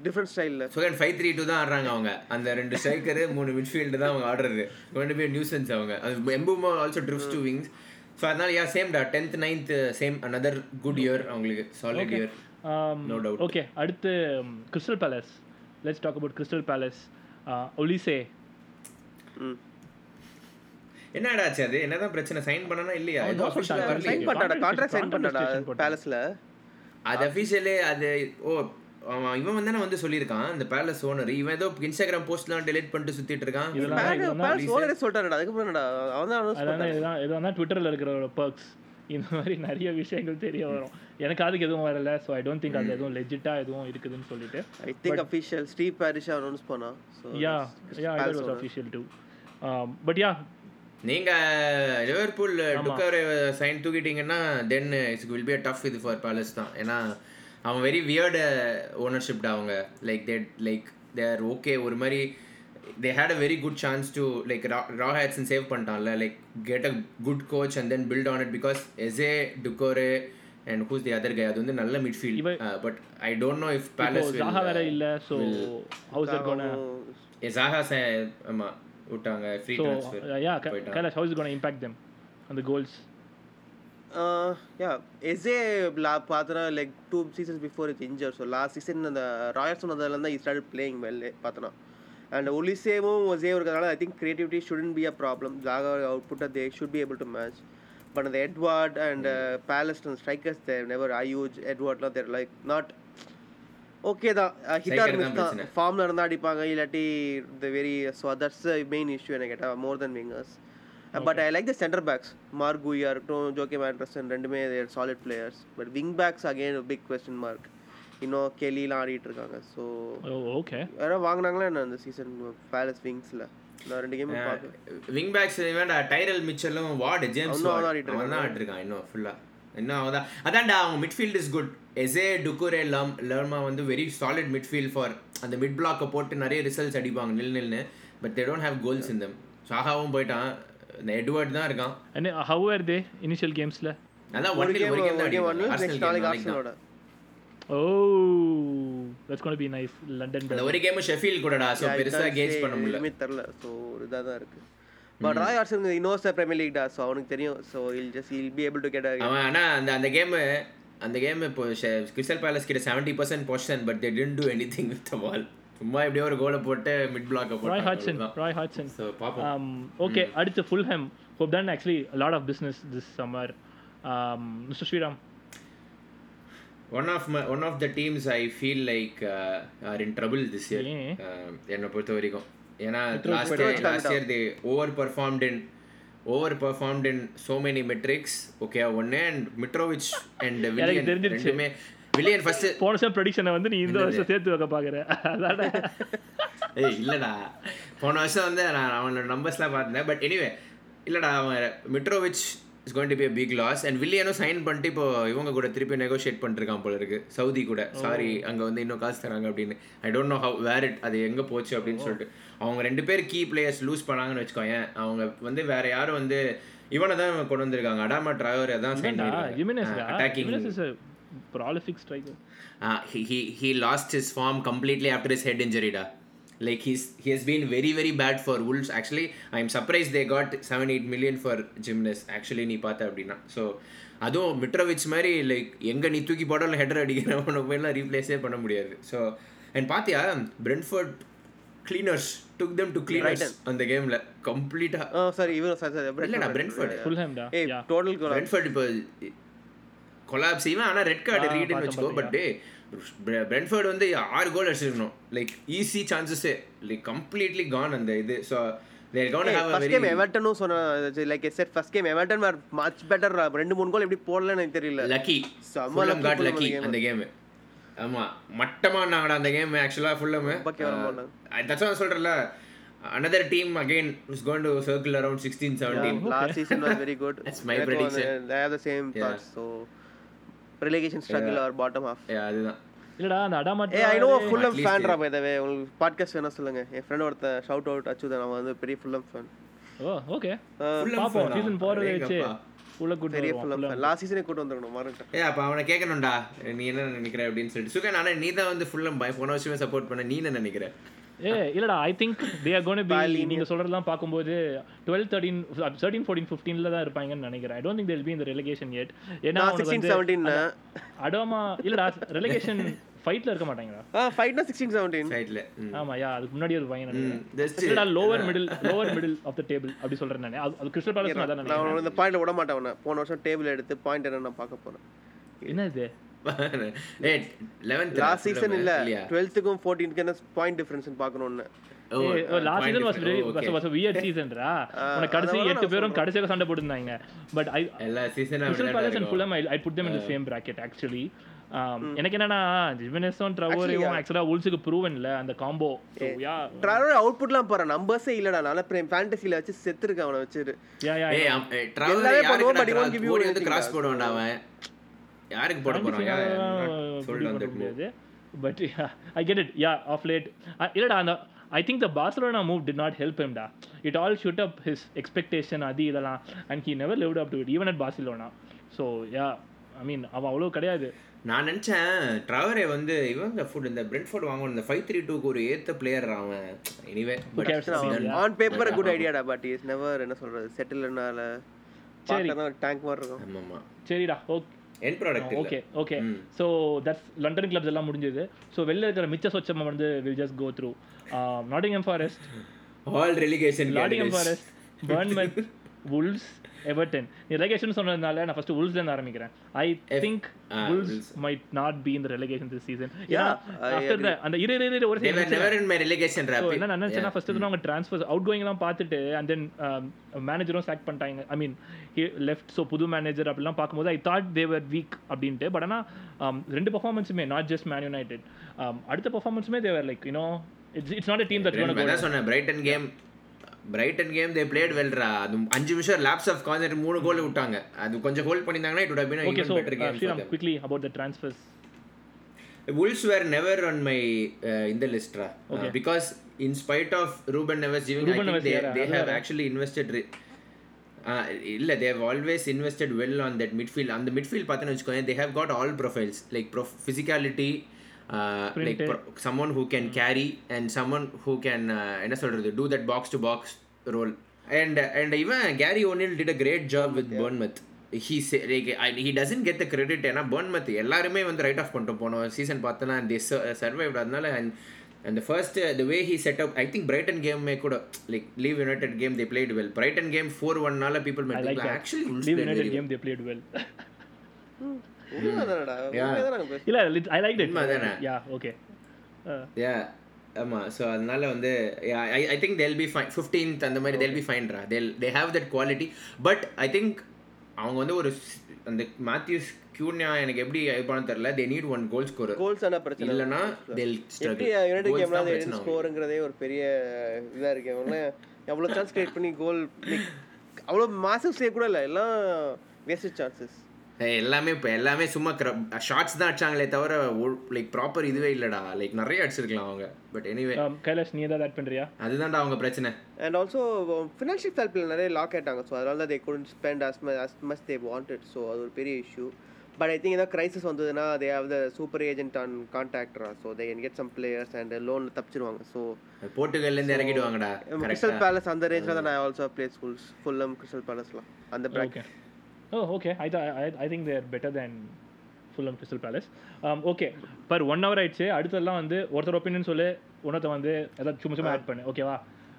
டிஃப்ரெண்ட் ஸ்டைலில் சுகன் ஃபைவ் த்ரீ டூ தான் ஆடுறாங்க அவங்க. அந்த ரெண்டு ஸ்ட்ரைக்கரு மூணு மிட்ஃபீல்டு தான் அவங்க ஆடுறது. கோயின் டு பி நியூசன்ஸ் அவங்க. அது Mbeumo also drifts to wings so அதனால யா சேம் டா. Tenth ninth same another good year அவங்களுக்கு. Solid year Um, No doubt. Okay, அடுத்து um, Crystal Palace. Let's talk about Crystal Palace. Uh, Olise. ம். என்னடா ஆச்சு அது? என்னதான் பிரச்சனை? சைன் பண்ணனா இல்லையா? ஏதோ. சைன் பண்ணாடா Contract கான்ட்ராக்ட் சைன் பண்ணாடா. பேலஸ்ல அது அஃபிஷியலே அது ஓ இவன் வந்து வந்து சொல்லியிருக்கான்? இந்த பேலஸ் ஓனர் இவன் ஏதோ இன்ஸ்டாகிராம் போஸ்ட்லாம் டெலிட் பண்ணிட்டு சுத்திட்டு இருக்கான். பேலஸ் ஓனரே சொல்லிட்டாருடா. அதுக்கப்புறம் என்னடா? அவன் தான் ட்விட்டரில் இருக்கிற பர்க்ஸ் இந்த மாதிரி நிறைய விஷயங்கள் தெரிய வரும். எனக்கு அதுக்கு எதுவும் வரல. ஸோ ஐ டோன்ட் திங்க் அது எதுவும் லெஜிட்டாக எதுவும் இருக்குதுன்னு சொல்லிட்டு. I think official Steve Parish announce பண்ணா. Yeah yeah it was official too but yeah நீங்க லிவர்பூல் டுக்கர் sign தூக்கிட்டீங்கன்னா then it's will be a tough இது ஃபார் பேலஸ் தான். ஏன்னா அவன் வெரி வியர்டு ஓனர்ஷிப் அவங்க. Like they like their okay ஒரு மாதிரி they had a very good chance to like raw Hodgson save பண்ணிட்டான்ல like get a good coach and then build on it because Eze Doucouré and who's the other guy அது வந்து நல்ல midfield but I don't know if Palace Zaha வேற இல்ல so how's it gonna Zaha ஆமா விட்டாங்க free transfer yeah கைலாஷ் how's gonna impact them அந்த goals yeah Eze லா பார்த்தனா like two seasons before it's injury so last season அந்த Royals வந்ததுல தான் ஸ்டார்ட் பிளேயிங் வெல் பார்த்தனா அண்ட் ஒலிசேவும் ஒசே இருக்கிறதுனால I think creativity shouldn't be a problem Zaha output they should be able to match but அந்த Edward and Palace strikers they're never huge எட்வார்ட்லாம் there like not okay தான். ஹிட்டார் miss தான். ஃபார்மில் இருந்தால் அடிப்பாங்க இல்லாட்டி the very so that's main issue எனக்கு கேட்டால் more then wingers but I like the centre backs Marc Guéhi இருக்கட்டும் ஜோகே மேண்ட்ரஸ்டன் ரெண்டுமே solid players but wing backs again big question mark இன்னும் கெலிலாம் ஆடிட்டு இருக்காங்க ஸோ ஓகே. யாராவது வாங்கினாங்களா என்ன அந்த சீசன் பேலஸ் விங்ஸில் நான் ரெண்டு கேம் விங் பேக்ஸ் வேண்டாம் டைரல் மிச்சலும் வார்டு ஜேம்ஸ் ஆடிட்டு அவன் தான் ஆடிருக்கான் இன்னும் ஃபுல்லா இன்னும் அவன் தான் அதான்டா அவங்க midfield is good Eze Doucouré லம் லர்மா வந்து வெரி சாலிட் மிட்ஃபீல்ட் ஃபார் அந்த மிட் பிளாக்கை போட்டு நிறைய ரிசல்ட்ஸ் அடிப்பாங்க nil நில்னு but they don't have goals in them சாகாவும் போயிட்டான். இந்த எட்வர்ட் தான் இருக்கான். And how are they initial கேம்ஸ்ல அதான் ஒன் கேம் ஒரு கேம் தான் அடிப்பாங்க. ஓ that's gonna be nice London அந்த ஒரு கேம் ஷெஃபீல் கூடடா ஸோ பெருசா கேஜ் பண்ண முடியல. தெரில ஸோ ஒரு தான் இருக்கு. But Roy Hodgson knows Premier League டா ஸோ அவனுக்கு தெரியும். So I'll just I'll be able to get அவன் ஆனா அந்த அந்த கேம் அந்த கேம் இப்போ கிறிஸ்டல் பேலஸ் கிட்ட seventy percent possession but they didn't do anything with ball சும்மா எப்படியோ ஒரு கோலை போட்டு மிட் பிளாக்கை Roy Hodgson Roy Hodgson so பார்ப்போம் ஓகே அடுத்து Fulham have done actually lot of business this summer mister Sriram one of my one of the teams I feel like are in trouble this year? என்னை பொறுத்த வரைக்கும் ஏன்னா last year last year they overperformed in overperformed in so many metrics okay ஒன்று and Mitrovic and Willian தெரிஞ்சிருச்சு. ரெண்டுமே. Willian first போன வருஷம் ப்ரெடிக்ஷனை வந்து நீ இந்த வருஷம் சேர்த்து வைக்க பார்க்குற அதான? ஏய் இல்லடா. போன வருஷம் வந்து நான் அவனோட நம்பர்ஸ்லாம் பார்த்தேன். பட் எனிவே இல்லடா அவன் Mitrovic is going to be big loss and வில்லியனும் sign பண்ணிட்டு இப்போ இவங்க கூட திருப்பி நெகோஷியேட் பண்ணிருக்கான் போல இருக்கு. சவுதி கூட. சாரி அங்கே வந்து இன்னும் காசு தராங்க அப்படின்னு. I don't know how where it அது எங்கே போச்சு அப்படின்னு சொல்லிட்டு. அவங்க ரெண்டு பேர் கீ பிளேயர்ஸ் லூஸ் பண்ணாங்கன்னு வச்சுக்கோயேன் அவங்க வந்து வேற யாரும் வந்து இவனை தான் கொண்டு வந்திருக்காங்க. அடாமா டிராவரை தான் சைன் பண்ணிருக்காங்க. Jiménez is a prolific striker. Uh, he, he he lost his like he's he has been very very bad for wolves. Actually i'm surprised they got 7 8 million for gymnast actually நீ பார்த்த அப்படின்னா. So அதுவும் Mitrovic மாதிரி like எங்க நீ தூக்கி போட்டாலும் header அடிக்கிறவன போயெல்லாம் ரீப்ளேஸே பண்ண முடியாது. ஸோ அண்ட் பாத்தியா Brentford cleaners took them to cleaners அந்த கேம்ல கம்ப்ளீட்டா சாரி சாரி இல்லடா பிரென்ஃபோர்ட் fulham டா ஏய் yeah. டோட்டல் பிரென்ஃபோர்ட் இப்போ கொலாப்ஸ் இவன் ஆனால் ரெட் கார்டு பார்த்தேன், வச்சுக்கோ. பட் பிரென்ஃபோர்ட் வந்து ஆறு கோல் அடிச்சிருக்கணும். லைக் ஈஸி சான்சஸே லைக் கம்ப்ளீட்லி கான் அந்த இது. So they couldn't have a first very game எவர்டனும் சொன்ன like said first game Everton were much better ரெண்டு மூணு கோல் எப்படி போடலன்னு எனக்கு தெரியல. லக்கி காட் அந்த கேம் ஆமா மட்டமா இருந்தாங்கடா அந்த கேம் ஆக்சுவலா ஃபுல்லம். தட்ஸ் நான் சொல்றேன்ல. Another team again is going to circle around 16 17 last season was very good That's my prediction. they have the same thoughts so. Relegation struggle or bottom half. Yeah, அதுதான். இல்லடா அந்த Adama A I know At least fan raw by the way உங்களுக்கு podcast வேணா சொல்லுங்க. என் friend ஒருத்தன் shout out Achuthan அவன் வந்து பெரிய ஃபுல்லம் ஃபேன் ஓ ஓகே பாப்போம்? சீசன் போறத வச்சு. அடேங்கப்பா. உள்ள கூட்டு பெரிய Fulham. ஃபேன் லாஸ்ட் சீசனே கூட்டு வந்துருக்கணும் மறந்துட்டேன். ஏ அப்ப அவனை கேட்கணும்டா நீ என்ன நினைக்கிற அப்படின்னு சொல்லிட்டு. சுகன் ஆனா நீ தான் வந்து ஃபுல்லம் போன வருஷமே சப்போர்ட் பண்ண நீ என்ன நினைக்கிற? ஏ இல்லடா I think they are gonna be நீங்க சொல்றதெல்லாம் பாக்கும்போது 12 13 13 14 15ல தான் இருப்பாங்கன்னு நினைக்கிறேன். I don't think they'll be இந்த ரெலிகேஷன் yet. ஏன்னா வந்து செவன்டீன் அடாமா இல்லடா ரெலிகேஷன் ஃபைட்ல இருக்க மாட்டாங்கடா. ஆ ஃபைட்னா சிக்ஸ்டீன் செவன்டீன் சைட்ல ஆமா யா அதுக்கு முன்னாடி ஒரு பையன் இல்லடா lower middle lower middle of the table அப்படி சொல்றேன் நான். அது- கிறிஸ்டல் பேலஸ் அதான் நான் இந்த பாயிண்ட்ல விட மாட்டேன் அவனை. போன வருஷம் டேபிள் எடுத்து பாயிண்ட் என்ன நான் பார்க்க போறேன். என்ன இது ஏ 11th லாஸ்ட் சீசன் இல்ல. இல்லையா? 12த்துக்கும் 14க்கு என்ன பாயிண்ட் டிஃபரன்ஸ் பார்க்கணும்னு. Last season was very. Was உனக்கு கடைசி எட்டு பேரும் கடைசியாக சண்டை போட்டுருந்தாங்க. பட் ஐ எல்லா and Fulham I put them in the same bracket actually. Um, எனக்கு என்னன்னா ஜிமெனஸும் ட்ரவோரையும் ஆக்சுவலா உல்ஸுக்கு ப்ரூவன்ல அந்த காம்போ ட்ராவல் அவுட்புட்லாம் போற நம்பர்ஸே இல்லடா. நான் ஃபேண்டசில வச்சு செத்துருக்கேன் அவனை வச்சிரு யா யா எல்லாமே பண்ணுவோம், guys. போடுவான்டா அவன். யாருக்கு போட move. முடியாது. But I get it yeah of late இல்லடா அந்த I think the Barcelona move did not help ஹிம்டா it all shoot up his expectation அது இதெல்லாம். And he never lived up to it even at Barcelona so yeah I mean அவன் அவ்வளோ கிடையாது. நான் நினைச்சேன் ட்ராவரே வந்து இவங்க ஃபுட் இந்த பிரெட்ஃபோர்ட் வாங்கணும் இந்த ஃபைவ் த்ரீ டூக்கு ஒரு ஏத்த பிளேயர் அவன். எனிவே? ஆன் பேப்பர் குட் ஐடியாடா பட் இஸ் நெவர் என்ன சொல்றது செட்டில்னால பார்த்தா டேங்க் மாதிரி இருக்கும். ஆமாமா சரிடா okay N product okay okay so that's London clubs எல்லாம் முடிஞ்சது. ஸோ வெளில இருக்கிற மிச்ச சொச்சம் வந்து will just go through Nottingham Forest all relegation Nottingham Forest Bournemouth Wolves Everton நீ ரெலகேஷன் சொன்னதுனால நான் ஃபர்ஸ்ட் வுல்ஸ்ல இருந்து ஆரம்பிக்கிறேன். I think Wolves might not be in the relegation this season Yeah, after the அந்த இரு இரு, ஒரு never in my relegation So, rap என்ன நான் நினைச்சேன்னா ஃபர்ஸ்ட் வந்து அவங்க ட்ரான்ஸ்ஃபர்ஸ் அவுட் கோயிங்லாம் பார்த்துட்டு அண்ட் தென் மேனேஜரும் செலக்ட் பண்ணிட்டாங்க. ஐ மீன் லெஃப்ட் ஸோ புது மேனேஜர் அப்படிலாம் பார்க்கும்போது I thought they were weak அப்படின்ட்டு. பட் ஆனால் ரெண்டு பர்ஃபார்மன்ஸுமே நாட் ஜஸ்ட் மேன் யுனைடெட் அடுத்த பர்ஃபார்மன்ஸுமே they were like you know it's it's not a team that சொன்னேன் Brighton game Brighton game they played வெல்ரா அது அஞ்சு நிமிஷம் லேப்ஸ் ஆஃப் கான்சென்ட் மூணு கோல் விட்டாங்க அது கொஞ்சம் ஹோல்ட் பண்ணியிருந்தாங்கன்னா it would have been a okay even so better game for Sriram them. Quickly about the transfers Wolves were never on my uh, in the list, ra. Uh, because in spite of Ruben Neves giving, Ruben I think Neves, they, yeah, they அது have வேற. actually invested. Re- uh, இல்ல they have always invested well on that midfield அந்த midfield பார்த்தேன்னு வச்சுக்கோங்க they have got all profiles like prof- physicality uh, someone who can carry and someone who can uh, என்ன that box to box role and and even Gary O'Neill did a great job with Bournemouth he say, like I, he doesn't get the credit ஏன்னா Bournemouth எல்லாருமே வந்து write off பண்ணிட்டு போனோம் season பார்த்தோன்னா sur- survived அதனால and and the first uh, the way he set up I think Brighton game may கூட like Leave United game they played well Brighton game 4-1 நால people might I think like like, that actually Wolves leave United well. Game they played well இல்ல I like it உண்மைதானே? Yeah okay yeah ஆமாம் so அதனால வந்து I I think they'll be fine fifteenth அந்த மாதிரி they'll be ஃபைன்ரா they'll they have that quality but I think அவங்க வந்து ஒரு அந்த மேத்யூஸ் கியூன்யா எனக்கு எப்படி பண்ண தெரியல. They need one goal score goals ஆனா பிரச்சனை. இல்லைன்னா தேல் எப்படி யுனைடெட் கேம்ல ஸ்கோருங்கிறதே ஒரு பெரிய இதா இருக்கு. அவங்கள எவ்வளவு சான்ஸ் கிரியேட் பண்ணி கோல் அவ்வளவு மாசிவ் சேவ் கூட இல்ல. எல்லாம் வேஸ்ட் சான்சஸ் எல்லாமே இப்போ எல்லாமே சும்மா ஷார்ட்ஸ் தான் அடிச்சாங்களே தவிர லைக் ப்ராப்பர் இதுவே இல்லடா. லைக் நிறைய அடிச்சிருக்கலாம் அவங்க. பட் எனிவே Um, கைலாஷ் நீ ஏதாவது ஆட் பண்றியா? அதுதான்டா அவங்க பிரச்சனை. அண்ட் ஆல்சோ ஃபினான்ஷியல் ஃபேல்பில் நிறைய லாக் ஆயிட்டாங்க. ஸோ அதனால தான் they couldn't spend as much as much they wanted so அது ஒரு பெரிய இஷ்யூ பட் ஐ திங்க் ஏதாவது கிரைசிஸ் வந்ததுன்னா they have the super agent on கான்டாக்டரா so they can get some players and loan தப்பிச்சிருவாங்க. So போர்ட்டுகல்லேருந்து இறங்கிடுவாங்கடா Crystal Palace அந்த ரேஞ்சில் தான் நான் also play schools Fulham Crystal பேலஸ்லாம் அந்த பிராக் ஓ okay I I I think they're better than Fulham Crystal Palace okay per one hour ஆயிடுச்சு. அடுத்ததெல்லாம் வந்து ஒருத்தர் ஒப்பீனியன் சொல்லு ஒன்றத்தை வந்து ஏதாவது சும்மா சும்மா ஆட் பண்ணு. ஓகேவா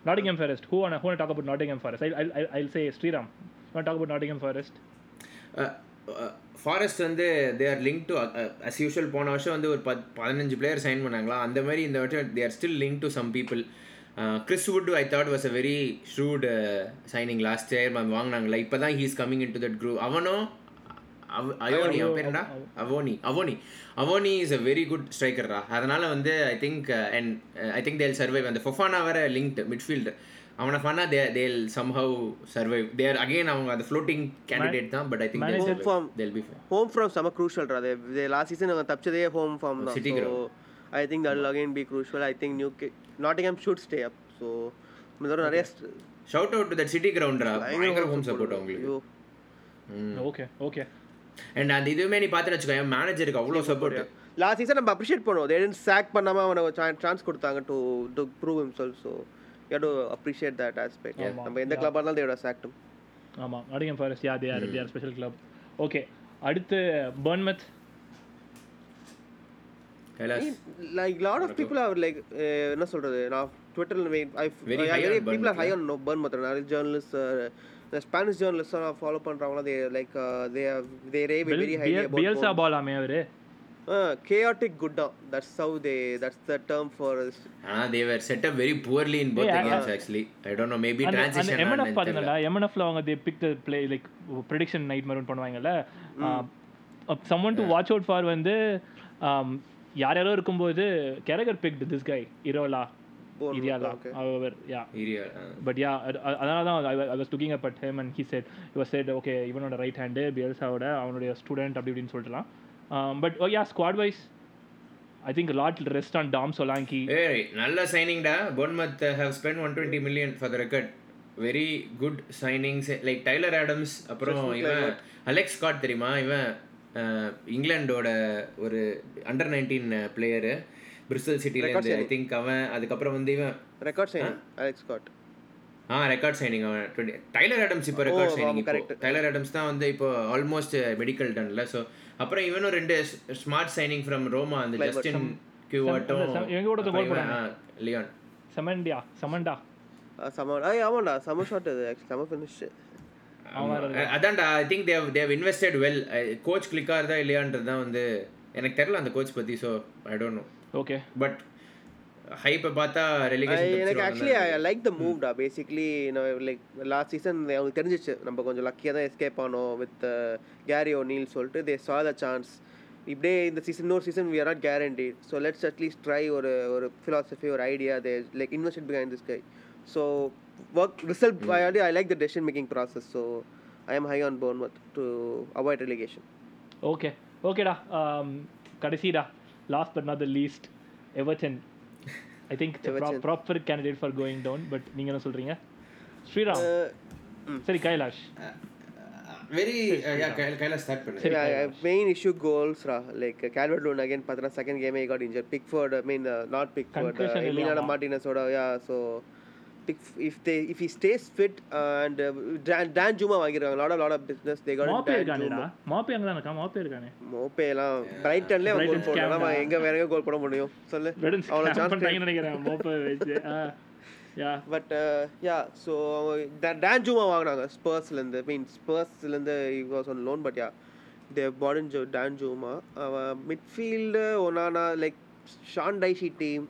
Nottingham Forest who who talk about Nottingham Forest I I I say Sriram talk about Nottingham Forest Forest வந்து they are link to as usual போன வருஷம் வந்து ஒரு பத் பதினஞ்சு பிளேயர் சைன் பண்ணாங்களா? அந்த மாதிரி இந்த வருஷம் they are still link to some people Chris Wood I thought was a very shrewd signing last year வாங்கினாங்களா? இப்போ தான் he's coming in to that group அவனும் அவ அயோனி அவன் பேர் என்னடா? Awoniyi Awoniyi Awoniyi is a very good ஸ்ட்ரைக்கர்ரா அதனால வந்து I think and I think they'll survive அந்த ஃபொஃபானா வேற லிங்க்ட் மிட்ஃபீல்டு அவனை பண்ணா தே they'll somehow survive there again அவங்க அந்த ஃப்ளோட்டிங் கேண்டிடேட் தான் but I think Home form. They'll be home from செம க்ரூஷியல் அது லாஸ்ட் சீசன் அவங்க தப்பிச்சதே ஹோம் ஃபார்ம் தான். So I think that again be crucial I think new Nottingham should stay up so தடவை நிறைய shout out to that City கிரவுண்ட்ரா பயங்கர home support அவங்களுக்கு. Okay okay and அந்த இதுவுமே நீ பார்த்து வச்சுக்கோ மேனேஜருக்கு அவ்வளோ சப்போர்ட் லாஸ்ட் சீசன் நம்ம அப்ரிஷியேட் பண்ணுவோம் தே டென்ட் சாக் பண்ணாம அவனுக்கு சான்ஸ் கொடுத்தாங்க to to prove himself. So you do appreciate that aspect. நம்ம எந்த கிளப்பாக இருந்தாலும் தேவோட சாக்டும் ஆமாம் Nottingham Forest yeah they are they are special club okay அடுத்து Bournemouth like lot of people are like என்ன சொல்றது? நான் ட்விட்டரில் I Very high on people are high on no Bourne மற்ற நிறைய ஜேர்னலிஸ்ட் இந்த ஸ்பானிஷ் ஜேர்னலிஸ்ட் நான் follow பண்ணுறவங்களாம் they like they they rave very high Bielsa ball ஆமே அவரு? கேஆட்டிக் குட் தான். That's how they that's the term for ஆனா they were set up very poorly in both games actually I don't know maybe transition MNF பாத்தீங்களா எம்என்எஃப்ல அவங்க they pick the play like prediction night மாதிரி பண்ணுவாங்கல்ல someone to watch out for வந்து um, யார் யாரோ இருக்கும்போது Carragher picked this guy Iraola Iraola our yeah area but yeah அதனால தான் I was looking up at ham and he said okay இவனோட right hand பியல்ஸாவோட அவனுடைய ஸ்டூடெண்ட் அப்படி இப்படின்னு சொல்லிட்டுலாம். But yeah squad wise I think lot rest on Dom Solanke ஏய் நல்ல சைனிங்டா Bournemouth have spend one twenty million for the record very good signings like Tyler Adams அப்புறம் இவன் Alex Scott தெரியுமா? இவன் இங்கிலாண்டோட ஒரு அண்டர் நைன்டீன் பிளேயரு பிரிஸ்டல் சிட்டிலேருந்து I think அவன் அதுக்கப்புறம் வந்து இவன் record sign Alex Scott ah record signing அவன். டுவெண்ட்டி டைலர் ஆடம்ஸ் இப்போ ரெக்கார்ட் சைனிங் இப்போ. டைலர் ஆடம்ஸ் தான் வந்து இப்போ ஆல்மோஸ்ட் மெடிக்கல் டன்ல ஸோ அப்புறம் இவனும் ரெண்டு ஸ்மார்ட் சைனிங் ஃப்ரம் ரோமா அந்த ஜஸ்டின் கியூவாட்டும் எங்க கூட. லியான் செமண்டியா செமண்டா சம ஐய் ஆமாண்டா சம ஷாட் அது ஆக்சுவலி சம ஃபினிஷ் அதான்டா I think they've they've invested well coach கிளிக்காக இருந்தா இல்லையான்றது தான் வந்து எனக்கு தெரியல அந்த கோச் பத்தி so I don't know okay but ஹைப்பை பார்த்தா எனக்கு relegation actually I like the மூவ்டா basically like last season அவங்களுக்கு தெரிஞ்சிச்சு. நம்ம கொஞ்சம் லக்கியாக தான் எஸ்கேப் ஆனோம் வித் கேரி ஓ நீல் சொல்லிட்டு தே சா த சான்ஸ் இப்படியே இந்த சீசன் இன்னொரு season we are not guarantee so let's at least try ஒரு ஒரு ஃபிலாசபி ஒரு idea they like invest behind this guy so work result I I like the decision making process so I am high on Bourne with to avoid relegation okay ஓகேடா கடைசிடா last but not the least Everton I think proper candidate for going down but நீங்க என்ன சொல்றீங்க? ஸ்ரீராம். சரி Kailash. Very கையில start பண்ணு main issue goals ra like uh, Calvert Lewin again பார்த்தா second game he got injured. Pickford I mean uh, not Pickford uh, If he stays fit uh, and uh, Dan, Dan Juma வாங்கிருக்காங்க. Lot of lot of business. They got மாப்பே Dan இருக்கானேடா. மாப்பே அங்க தான் இருக்கா மாப்பே இருக்கானே. மோப்பே எல்லாம் பிரைட்டன்ல அவன் கோல் அவன் எங்க வேற எங்க கோல் போட முடியும். சொல்லு. அவ்வளவு சான்ஸ் நினைக்கிறேன் மாப்பே வச்சு. Yeah. But yeah so Dan Juma வாங்கினாங்க ஸ்பர்ஸ்லேருந்து mean ஸ்பர்ஸ்லேருந்து was one loan but yeah they Baden Joe Dan Juma அவன் midfield Onana like Sean Dyche team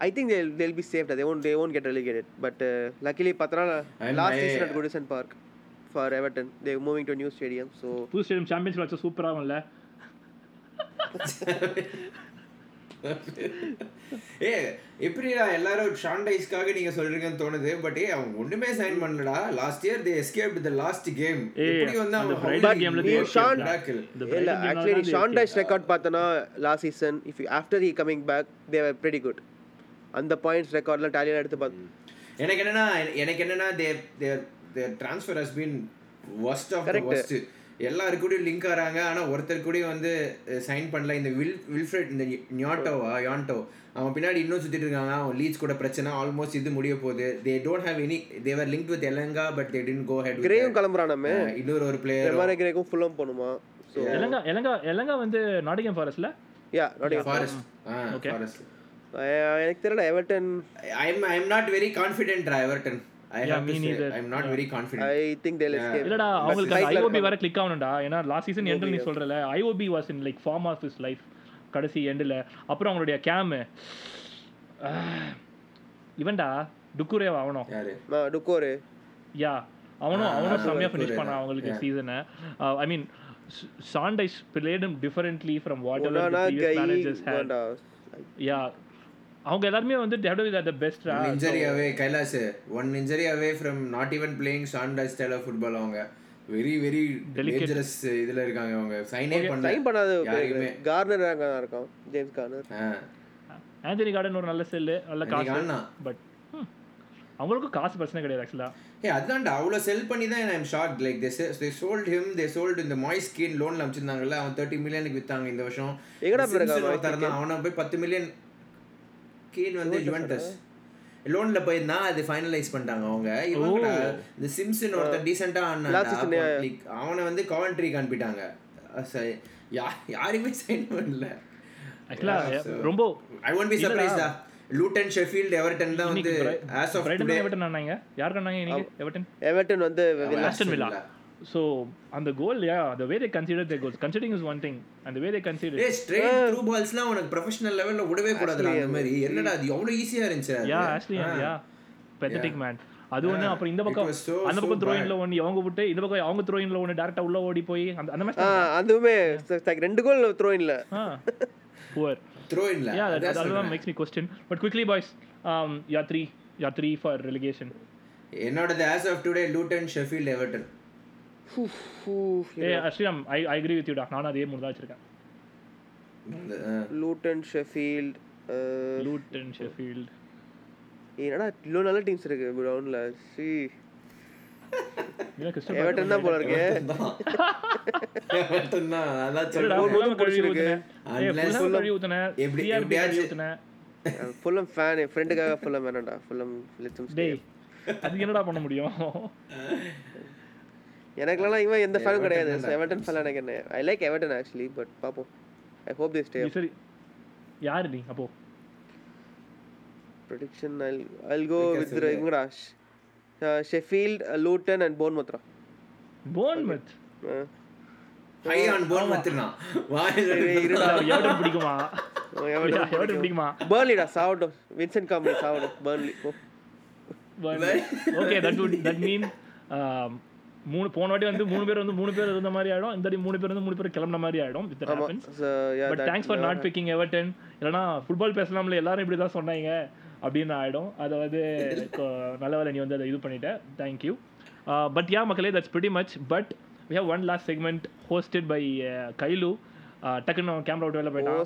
I think they'll they'll be safe they won't they won't get relegated but luckily பார்த்தனா And last season at Goodison Park for Everton they moving to new stadium so புது stadium champions வச்சா சூப்பரா இருக்கும்ல ஏ எப்படிடா எல்லாரும் ஷாண்டைஸ்க்காக நீங்க சொல்றீங்கன்னு தோணுது பட் ஏ அவங்க ஒண்ணுமே sign பண்ணலடா. Last year they escape the last game எப்படி வந்து அந்த அவங்க Friday game ல நீ they Sean- miracle. இந்த இல்ல ஆக்சுவலி னால தான் Sean they Dyche escaped. Record பார்த்தனா last season if after he coming back they are pretty good அந்த பாயிண்ட்ஸ் ரெக்கார்ட்லாம் டேலியாக எடுத்து பார்த்து எனக்கு என்னன்னா எனக்கு என்னன்னா there there there transfer has been worst of the. Worst எல்லாரு கூடயும் லிங்க் ஆறாங்க. ஆனா ஒருத்தர் கூடயும் வந்து சைன் பண்ணல. இந்த வில் வில்ஃப்ரெட் இந்த நியாட்டோவா யான்டோ அவன் பின்னாடி இன்னும் சுத்திட்டு இருக்காங்க. அவன் லீட்ஸ் கூட பிரச்சனை. ஆல்மோஸ்ட் இது முடிய போகுது. They don't have any other link with Elanga but they did go head கிரேயும் கிளம்புறானமே. இன்னொரு ஒரு பிளேயர் கிரேக்கும் ஃபுல்லும் போகணுமா? எலங்கா எலங்கா எலங்கா வந்து Nottingham ஃபாரஸ்ட்ல yeah Nott Forest Okay. Forest எனக்கு தெரியல Everton I'm I'm not very confident Everton I have say neither. I'm not very confident I think they'll escape இல்லடா அவங்களுக்கு ஐஓபி. வேற கிளிக் ஆகணும்டா. ஏன்னா லாஸ்ட் சீசன் எண்டில் நீ சொல்றல Iwobi was in like form of his life கடைசி எண்டில். அப்புறம் அவங்களுடைய கேமு இவன்டா டுக்குரேவா அவனும். யாரு? டுக்கோரு யா அவனும் அவனும் செம்மையா ஃபினிஷ் பண்ணான். அவங்களுக்கு. சீசனை I mean Sean Dyche's played differently from whatever the yeah அவங்க எல்லாருமே வந்து at the best One injury away Kailash one injury away from not even playing ஷாண்டா style of football அவங்க. Very very Delicate. டேஞ்சரஸ் இதுல இருக்காங்க அவங்க சைனே பண்ணல. Sign பண்ணாத யாரையுமே கார்னர் அங்கே தான் இருக்கான் ஜேம்ஸ் கார்னர் ஆந்தனி கார்டன் ஒரு நல்ல செல்லு நல்ல காசு. பட் அவங்களுக்கும் காசு பிரச்சனை கிடையாது ஆக்சுவலா ஏ அதான்டா அவ்வளோ செல் பண்ணி தான் I'm short like they they sold him they sold இந்த மாய் ஸ்கின் லோன்ல அமைச்சிருந்தாங்கல்ல அவன் தேர்ட்டி மில்லியனுக்கு வித்தாங்க இந்த வருஷம். எங்கடா அவனை போய் பத்து மில்லியன் கீன் வந்து ஜுவென்டஸ் லோன்ல போயிருந்தா அது ஃபைனலைஸ் பண்ணிட்டாங்க அவங்க. இவங்கடா இந்த சிம்சன் ஒருத்தன் டீசெண்டா. அவனை வந்து கவன்ட்ரிக்கு அனுப்பிட்டாங்க அஹ் சரி, யா- யாரையுமே சைன் பண்ணல. ரொம்ப ஐ ஒன்ட் பி சர்ப்ரைஸ்டா லூட்டன் ஷெஃபீல்ட் எவர்டன் தான் வந்து ஆஸ் ஆஃப் டுடே எவர்டன் ஆனாங்க யார் பண்ணாங்க இன்னைக்கு? எவர்டன் எவர்டன் வந்து ஆஸ்டன் வில்லா ஸோ அந்த goal yeah the way they consider their goals. Considering is one thing and the way they consider ஏய் ஸ்ட்ரெயிட் த்ரூ பால்ஸ்லாம் உனக்கு ப்ரொஃபஷனல் லெவல்ல விடவே கூடாதுடா அந்த மாதிரி. என்னடா அது எவ்வளவு ஈஸியா இருந்துச்சு. Yeah actually yeah pathetic man அது ஒண்ணு அப்புறம் இந்த பக்கம் அந்த பக்கம் த்ரோயின்ல ஒன்னு அவங்க விட்டு இந்த பக்கம் அவங்க த்ரோயின்ல ஒன்னு டேரக்டா உள்ள ஓடி போய் அந்த அந்த மேட்ச் அதுவுமே like ரெண்டு கோல் த்ரோ இல்ல ah poor throw இன்ல yeah makes me question. But quickly boys um yeah three yeah three for relegation. என்னோடது as of today Luton Sheffield Everton A அஸ்ரீராம் I I agree with you டா. நானும் அதே மூணு தான் வச்சிருக்கேன். Luton Sheffield Luton Sheffield. என்னடா இவ்வளோ நல்ல டீம்ஸ் இருக்கு கிரவுண்ட்ல? சி. எவர்டன் தான் போல இருக்கு. எவர்டன் தான். ஃபுல்லாம பிடிச்சிருக்கு. எப்படி- ஃபேன் என் ஃப்ரெண்டுக்காக ஃபுல்லம் வேணாம்டா. ஃபுல்லம் லித்தம் அதுக்கு என்னடா பண்ண முடியும்? எனக்குலாம் இவன் எந்த ஃபேனும் கிடையாது. Everton எவர்டன் ஃபேன் எனக்கு என்ன? I like Everton actually but பாப்போம். ஐ ஹோப் தே ஸ்டே நீ சரி. யாரு நீ? அப்போ. Prediction I I'll go with இவங்கடா Sheffield Luton and போன்மத்ரா போன்மத் ஹை ஆன் போன் மத்துனா வாயில இருடா. எவடன் பிடிக்குமா? எவடன் பிடிக்குமா? பர்ன்லிடா சாவட்டும் Vincent Kompany சாவட்டும் Burnley oh okay that would that mean மூணு போன வாட்டி வந்து மூணு பேர் வந்து மூணு பேர் இருந்த மாதிரி ஆயிடும். இந்த மூணு பேர் வந்து மூணு பேர் கிளம்புன மாதிரி ஆயிடும் வித் ஆமா happens but thanks for not picking Everton இல்லைனா ஃபுட்பால் பேசலாம்ல எல்லாரும் இப்படி தான் சொன்னாங்க அப்படின்னு ஆயிடும். அதை வந்து கொ- நல்ல வேலை நீ வந்து அதை இது பண்ணிட்ட. தேங்க்யூ பட் யா மக்களே that's pretty much but we have one last segment hosted by Kailu டக்குன்னு கேமரா விட்டு வெளில. போயிட்டான்.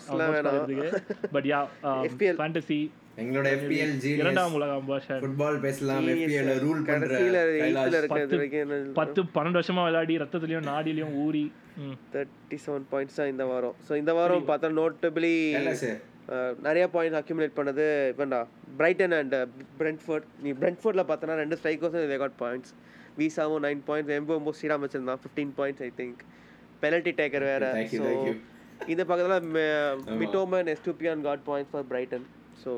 But yeah FPL. ஃபேண்டசி எங்களோட ஜீனியஸ் இரண்டாம் உலகம் ஃபுட்பால் பேசலாம் FPL ரூல் பண்ற பத்து- பன்னெண்டு வருஷமா விளையாடி ரத்தத்துலயும் நாடிலையும் ஊறி. தேர்ட்டி செவன் பாயிண்ட்ஸ் தான் இந்த வாரம். ஸோ இந்த வாரம் பார்த்தா நோட்டபிளி நிறைய பாயிண்ட்ஸ் அக்யூமுலேட் பண்ணது இவன்டா. பிரைட்டன் அண்ட் பிரெண்ட்ஃபோர்ட் நீ பிரெண்ட்ஃபோர்டில் பார்த்தனா ரெண்டு ஸ்ட்ரைக்கர்ஸும் ரெக்கார்ட் பாயிண்ட்ஸ் வீசாவும் நைன் பாயிண்ட்ஸ் எம்போ ஸ்ரீராம் வச்சிருந்தான். Fifteen points I think penalty taker வேற. ஸோ. இந்த பக்கத்தில் Mitoma Estupinan got points for Brighton so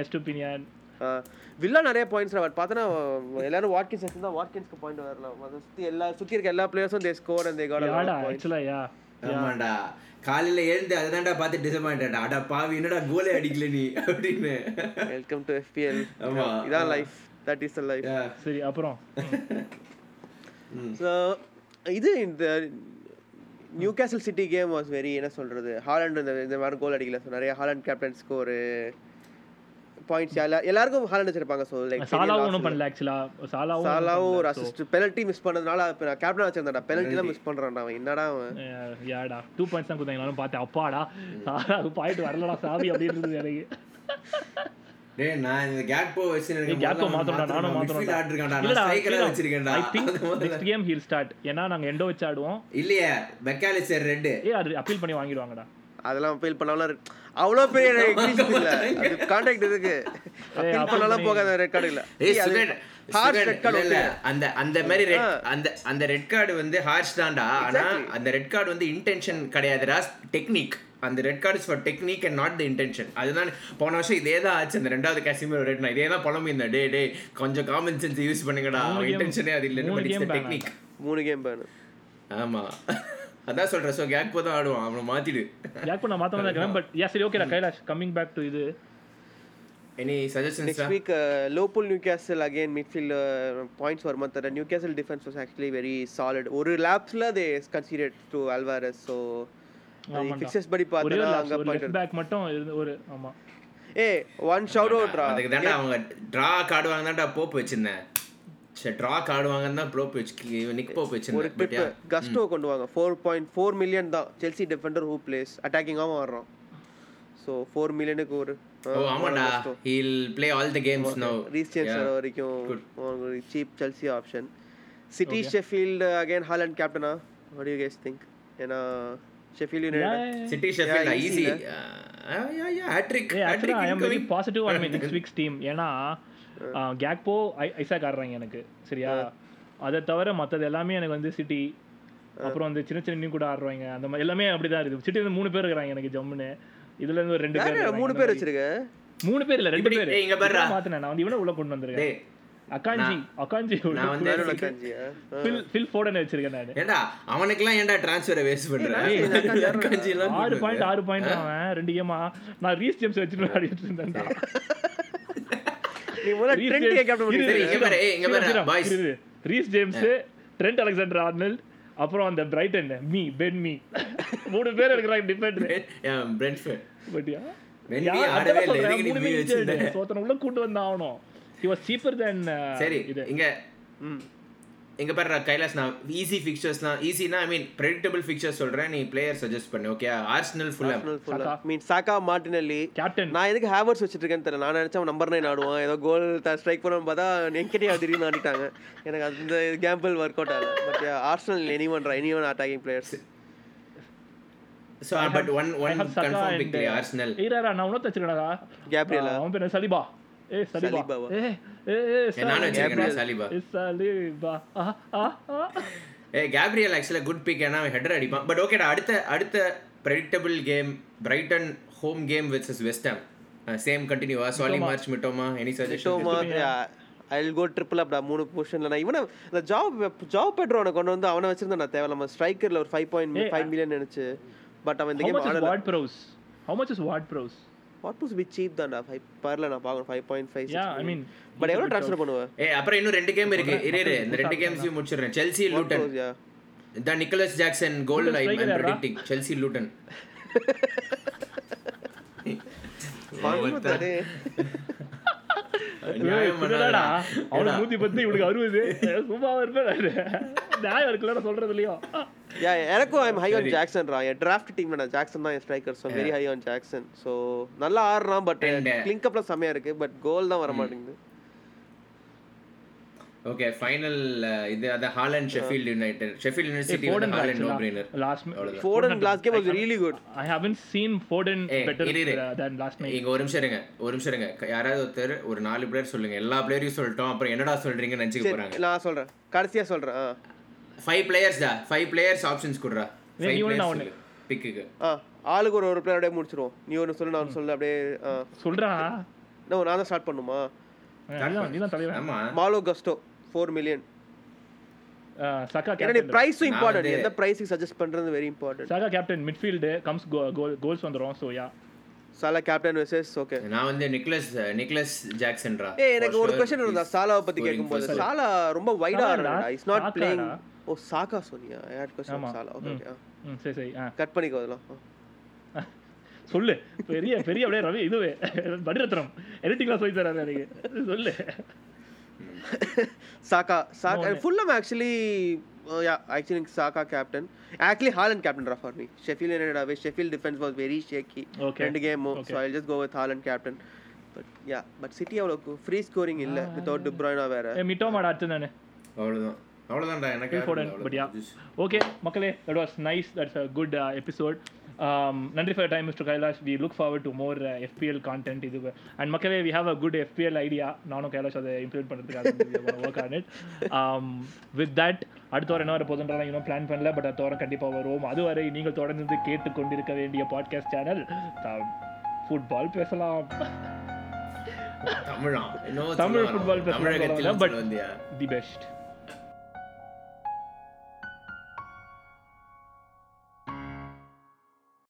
Estupinan Villa நிறைய பாயிண்ட்ஸ் பட் பார்த்தனா எல்லாரும் வாட்கின்ஸ் வச்சிருந்தா வாட்கின்ஸ்க்கு பாயிண்ட் வரலாம் அதை சுற்றி எல்லா சுற்றி இருக்க எல்லா பிளேயர்ஸும் they score and they got யாடா points ஆக்சுவலா யா? ஆமாண்டா. காலையில எழுந்து அதுதான்டா பார்த்து டிசப்பாயிண்டா அடா பாவி என்னடா கோலே அடிக்கல நீ? அப்படின்னு. வெல்கம் டு எஃபிஎல் ஆமா. இதான் life that is the life. சரி அப்புறம். இது இந்த Newcastle city game was very என்ன சொல்றது ஹாலண்ட் இந்த இந்த மாதிரி கோல் அடிக்கல. ஸோ நிறைய ஹாலண்ட் கேப்டன்ஸ்க்கு ஒரு பாயிண்ட்ஸ் எல்லா எல்லாருக்கும் ஹாலண்ட் வச்சிருப்பாங்க. ஸோ லைக் சாலாவும் ஒன்றும் பண்ணல ஆக்சுவலா சாலாவும் சாலாவும் ஒரு அசிஸ்ட் பெனல்ட்டி மிஸ் பண்ணதுனால இப்போ நான் கேப்டன் வச்சிருந்தேன்டா. பெனல்ட்டி தான் மிஸ் பண்றான்டா அவன். என்னடா அவன்? யாடா டூ பாயிண்ட்ஸ் தான் கொடுத்தாங்களாலும் பார்த்தேன் அப்பாடா. சாலா பாயிண்ட் வரலடா சாமி அப்படின்னு எனக்கு. டேய் நான் இந்த கேக்போ வச்சு எனக்கு முதல்ல மாத்தணும்டா நானும் மாத்தணும்டா. ஆடிருக்கேன்டா. நான் ஆ வச்சிருக்கேன்டா. ஐ திங்க் அது முதல்ல. நெக்ஸ்ட் கேம் ஹீல் ஸ்டார்ட் ஏன்னா நாங்க எண்டோ வச்சு ஆடுவோம் இல்லையே மெக்காலிஸ்டர் ரெட் ஏ அது அப்பீல் பண்ணி வாங்கிடுவாங்கடா. அதெல்லாம் ஃபீல் பண்ணாலும் அவ்வளோ பெரிய எக்ஸிஸ்ட் இல்ல. அது கான்டாக்ட் இருக்கு அப்பீல் பண்ணாலும் போகாத ரெட் கார்டு இல்ல. ஏய் சுகன் அந்த அந்த மாதிரி. அந்த அந்த ரெட் கார்டு வந்து ஹார்ஷ் தான்டா. ஆனா அந்த ரெட் கார்டு வந்து இன்டென்ஷன் கிடையாதுடா. டெக்னிக் அந்த red card for technique and not the intention அதுதான் போன வருஷம் இதே தான் ஆச்சு. அந்த ரெண்டாவது காசிமர் ரெட் நான் இதே தான் புலம்பி இந்த டே டே கொஞ்சம் காமன் சென்ஸ் யூஸ் பண்ணுங்கடா. இன்டென்ஷனே அது இல்லை மூணு பட் game ban டெக்னிக் மூணு கேம் பேனு ஆமா. அதான் சொல்றேன். ஸோ கேக் தான் ஆடுவான். அவனை மாத்திடு. யாக் பண்ண மாத்த தான் இருக்கிறேன் பட் யா சரி ஓகேடா கைலாஷ் கம்மிங் பேக் டு இது. எனி சஜஷன்ஸ் நெக்ஸ்ட் வீக் லோபுல் Newcastle again midfield points வர மாட்டார் Newcastle defence was actually very solid ஒரு லேப்ஸ்ல they considered to Alvarez so fixtures படி பார்த்தா அங்க லெஃப்ட் பாயிண்ட் பேக் மட்டும் ஒரு ஆமா. ஏ ஒன் ஷவுட் அவுட் ரா அதுக்கு தான்டா அவங்க டிரா காடுவாங்க தான்டா போப் வச்சிருந்தேன். சரி டிரா காடுவாங்கன்னு தான் ப்ளோப் வச்சு நிக் போப் ஒரு வச்சிருந்தேன் பட் கஸ்டோ கொண்டு வாங்க. ஃபோர் பாயிண்ட் ஃபோர் மில்லியன் தான். செல்சி டிஃபெண்டர் ஹூ பிளேஸ் அட்டாக்கிங்காகவும் வர்றோம் ஸோ ஃபோர் மில்லியனுக்கு ஒரு ஓ ஆமாடா he'll play all the games no வரைக்கும் ஒரு cheap Chelsea option City Sheffield again Haaland கேப்டனா வாட் யூ கேஸ் திங்க் ஏன்னா City Sheffield Yeah, easy, my next weeks team ஏன்னா கேக்போ ஐசாக் ஆடுறாங்க எனக்கு சரியா? அதை தவிர மற்றது எல்லாமே எனக்கு வந்து சிட்டி அப்புறம் வந்து சின்ன சின்ன கூட ஆடுறாங்க. அந்த மாதிரி எல்லாமே அப்படிதான் இருக்கு சிட்டி வந்து மூணு பேர் இருக்கிறாங்க எனக்கு ஜம்முன்னு. இதுல இருந்து ஒரு ரெண்டு பேர். மூணு பேர். வச்சிருக்க? மூணு பேர் இல்ல ரெண்டு பேர். இங்க நான். வந்து இவனை உள்ள கொண்டு வந்திருக்கேன். அக்காஞ்சி அக்காஞ்சி நான் வந்து வேற காஞ்சியா ஃபில் ஃபில் ஃபோர்டன் வச்சிருக்கேன் நான். ஏண்டா அவனுக்குலாம் ஏன்டா ட்ரான்ஸ்ஃபரை வேஸ்ட் பண்ற? கஞ்சி எல்லாம் ஆறு பாயிண்ட் ஆறு பாயிண்ட் அவன். ரெண்டு கேமா நான் ரீஸ் ஜேம்ஸ் வச்சுட்டு ஆடிட்டு இருந்தேன் நீ முதல்ல ரீஸ் ட்ரெண்ட் ஜேம்ஸ் கேப்டன் சரி, இங்க பாரு, ஏய், இங்க பாரு, boys. Reece James Trent Alexander Arnold அப்புறம் அந்த பிரைட்டன் மீ பென் மீ மூணு பேர் பட் ஆடவே இல்லை, எதுக்கு நீ Mee வச்சிருந்த? சோத்தன உள்ள கூட்டு வந்து was cheaper than uh, சரி இங்க ம். இங்க பாரு கைலாஸ் நான் ஈஸி ஃபிக்சர்ஸ்லாம் ஈஸினா ஐ மீன் ப்ரெடிக்டபிள் ஃபிக்சர்ஸ் சொல்றேன் நீ பிளேயர் சஜஸ்ட் பண்ணு ஓகே ஆர்சனல் ஃபுல்லா Saka. Mean Saka Martinelli captain நான் எதுக்கு ஹேவர்ஸ் வச்சிட்டு இருக்கேன்னு தெரியல நான் நினைச்சேன் நம்பர் நைன் ஆடுவான் ஏதோ கோல் ஸ்ட்ரைக் பண்ணணும்னு பார்த்தா என்கிட்டயே திடீர்னு ஆடிட்டாங்க. எனக்கு அந்த கேம்பிள் ஒர்க் அவுட் ஆகல. But Arsenal any one any one attacking players so but one one confirm பிக்லி Arsenal ஈராரா நான் உனக்கு வச்சிருக்கேன்டா ஆ? அவன் பேர்? சலிபா ஏ சலிபா சலிபாவா? ஏ ஏ ஏ நானும் வச்சிருக்கேன் சாலிபா ஏ, கேப்ரியல் ஆக்சுவலாக குட் பிக் ஏன்னா அவன் ஹெடர் அடிப்பான். பட் ஓகேடா அடுத்த அடுத்த predictable game Brighton home game with West Ham same கண்டினியூவா Solly March Mitoma any suggestion I will go triple அப்டா மூணு பொசிஷன்ல நான் இவனை இந்த ஜாப் ஜாப் பெட்ரோனை கொண்டு வந்து அவனை வச்சிருந்தேன் நான் தேவையில்லாம. ஸ்ட்ரைக்கர்ல ஒரு ஃபைவ் பாயிண்ட் ஃபைவ் மில்லியன் நினைச்சு. பட் அவன் இந்த How கேம் much is ஆடல. Ward Prowse? How much is Ward Prowse? What was be cheap தான்டா ஃபைவ் பர்ல நான் பார்க்கணும் five point five Yeah, I mean, but எவ்வளோ ட்ரான்ஸ்ஃபர் பண்ணுவேன் ஏ அப்புறம் இன்னும் ரெண்டு கேம் இருக்கு. இரு இரு இந்த ரெண்டு கேம்ஸையும் முடிச்சிடுறேன். Chelsea Luton yeah the Nicolas Jackson goal I I'm? Predicting Chelsea Luton. அவனுக்கு நூத்தி பத்து இவனுக்கு அறுபது. சும்மா இருப்பேன். நியாயம் இருக்குல்ல சொல்றது இல்லையோ. யா எனக்கும் ஐம் ஹை ஆன் ஜாக்சன் ரா. என் டிராஃப்ட் டீம்ல நான் ஜாக்சன் தான் என் striker so very high on Jackson so நல்லா ஆடுறான் பட் And, கிளிங்க் அப்ல செமையா இருக்கு பட் கோல் தான் வர மாட்டேங்குது ஓகே ஃபைனல் இது அத Haaland Sheffield United Sheffield university Foden Haaland no last அவ்வளவுதான். Foden game was really good I haven't seen Foden ஏய், better இரு, இரு. uh, than last night. இங்க ஒரு நிமிஷம் இருங்க ஒரு நிமிஷம் இருங்க. யாராவது ஒருத்தர் ஒரு நாலு பேர் சொல்லுங்க எல்லா பிளேயரையும் சொல்லிட்டோம் அப்புறம் என்னடா சொல்றீங்கன்னு நினைச்சுக்க போறாங்க. நான் சொல்றேன். கடைசியா சொல்றேன் ஃபைவ் பிளேயர்ஸ் டா? ஃபைவ் பிளேயர்ஸ் ஆப்ஷன்ஸ் குடுறா. நான் ஒண்ணு. பிக்குக்கு ஆ ஆளுக்கு ஒரு ஒரு பிளேயர் அப்படியே முடிச்சிருவோம். நீ ஒன்று சொல்லு நான் சொல்லு அப்படியே சொல்றா. நான் நான் தான் ஸ்டார்ட் பண்ணுமா? Malo Gusto four million Uh, நீ captain. ப்ரைஸும் இம்பார்ட்டன்ட் எந்த ப்ரைஸுக்கு சஜஸ்ட் பண்றது very important Saka captain midfield comes go- goal- goals வந்துரும் so yeah. Salah captain versus okay நான் வந்து நிக்லஸ் நிக்லஸ் ஜாக்சன்ரா ஏய் எனக்கு ஒரு கொஸ்டின் இருந்தா சாலாவை பத்தி கேட்கும்போது. சாலா ரொம்ப வைடா ஆடுறாடா is not. Playing oh Saka சொன்னியா? ஐ ஹேட் ஆமா. சாலா ஓகே ஓகே ம். சரி சரி. கட் பண்ணிக்கோ அதெல்லாம். சொல்லு. பெரிய பெரிய அப்படியே ரவி இதுவே. மணிரத்னம் எடிட்டிங்லாம் சொல்லி தராரு எனக்கு. சொல்லு. Saka Saka Fulham actually yeah actually Saka captain actually Haaland captain raw for me Sheffield United away Sheffield defence was very shaky Okay. ரெண்டு கேமும் Okay. So I just go with Haaland captain but yeah but City அவ்வளோ free scoring இல்ல without டிப்ராய்னா வேற ஏ மிட்டோமாட அடுத்து நான் அவ்வளவுதான் அவ்வளவுதான்டா எனக்கு but yeah. ஓகே மக்களே that was nice that's a good episode நன்றி for time mister Kailash we look forward to more EFL content இது. அண்ட் மக்களே we have a good EFL idea நானும் கைலாஷ் அதை இம்ப்ளிமெண்ட் பண்ணுறதுக்காக work on it with that அடுத்த வாரம் என்ன வர போதுன்றலாம் இன்னும் பிளான் பண்ணல பட் அடுத்த வாரம் கண்டிப்பாக வரும் அதுவரை நீங்கள் தொடர்ந்து கேட்டுக்கொண்டிருக்க வேண்டிய பாட்காஸ்ட் சேனல் ஃபுட்பால் பேசலாம். தமிழா? தமிழ் football பேசலாம் வந்தியா? The best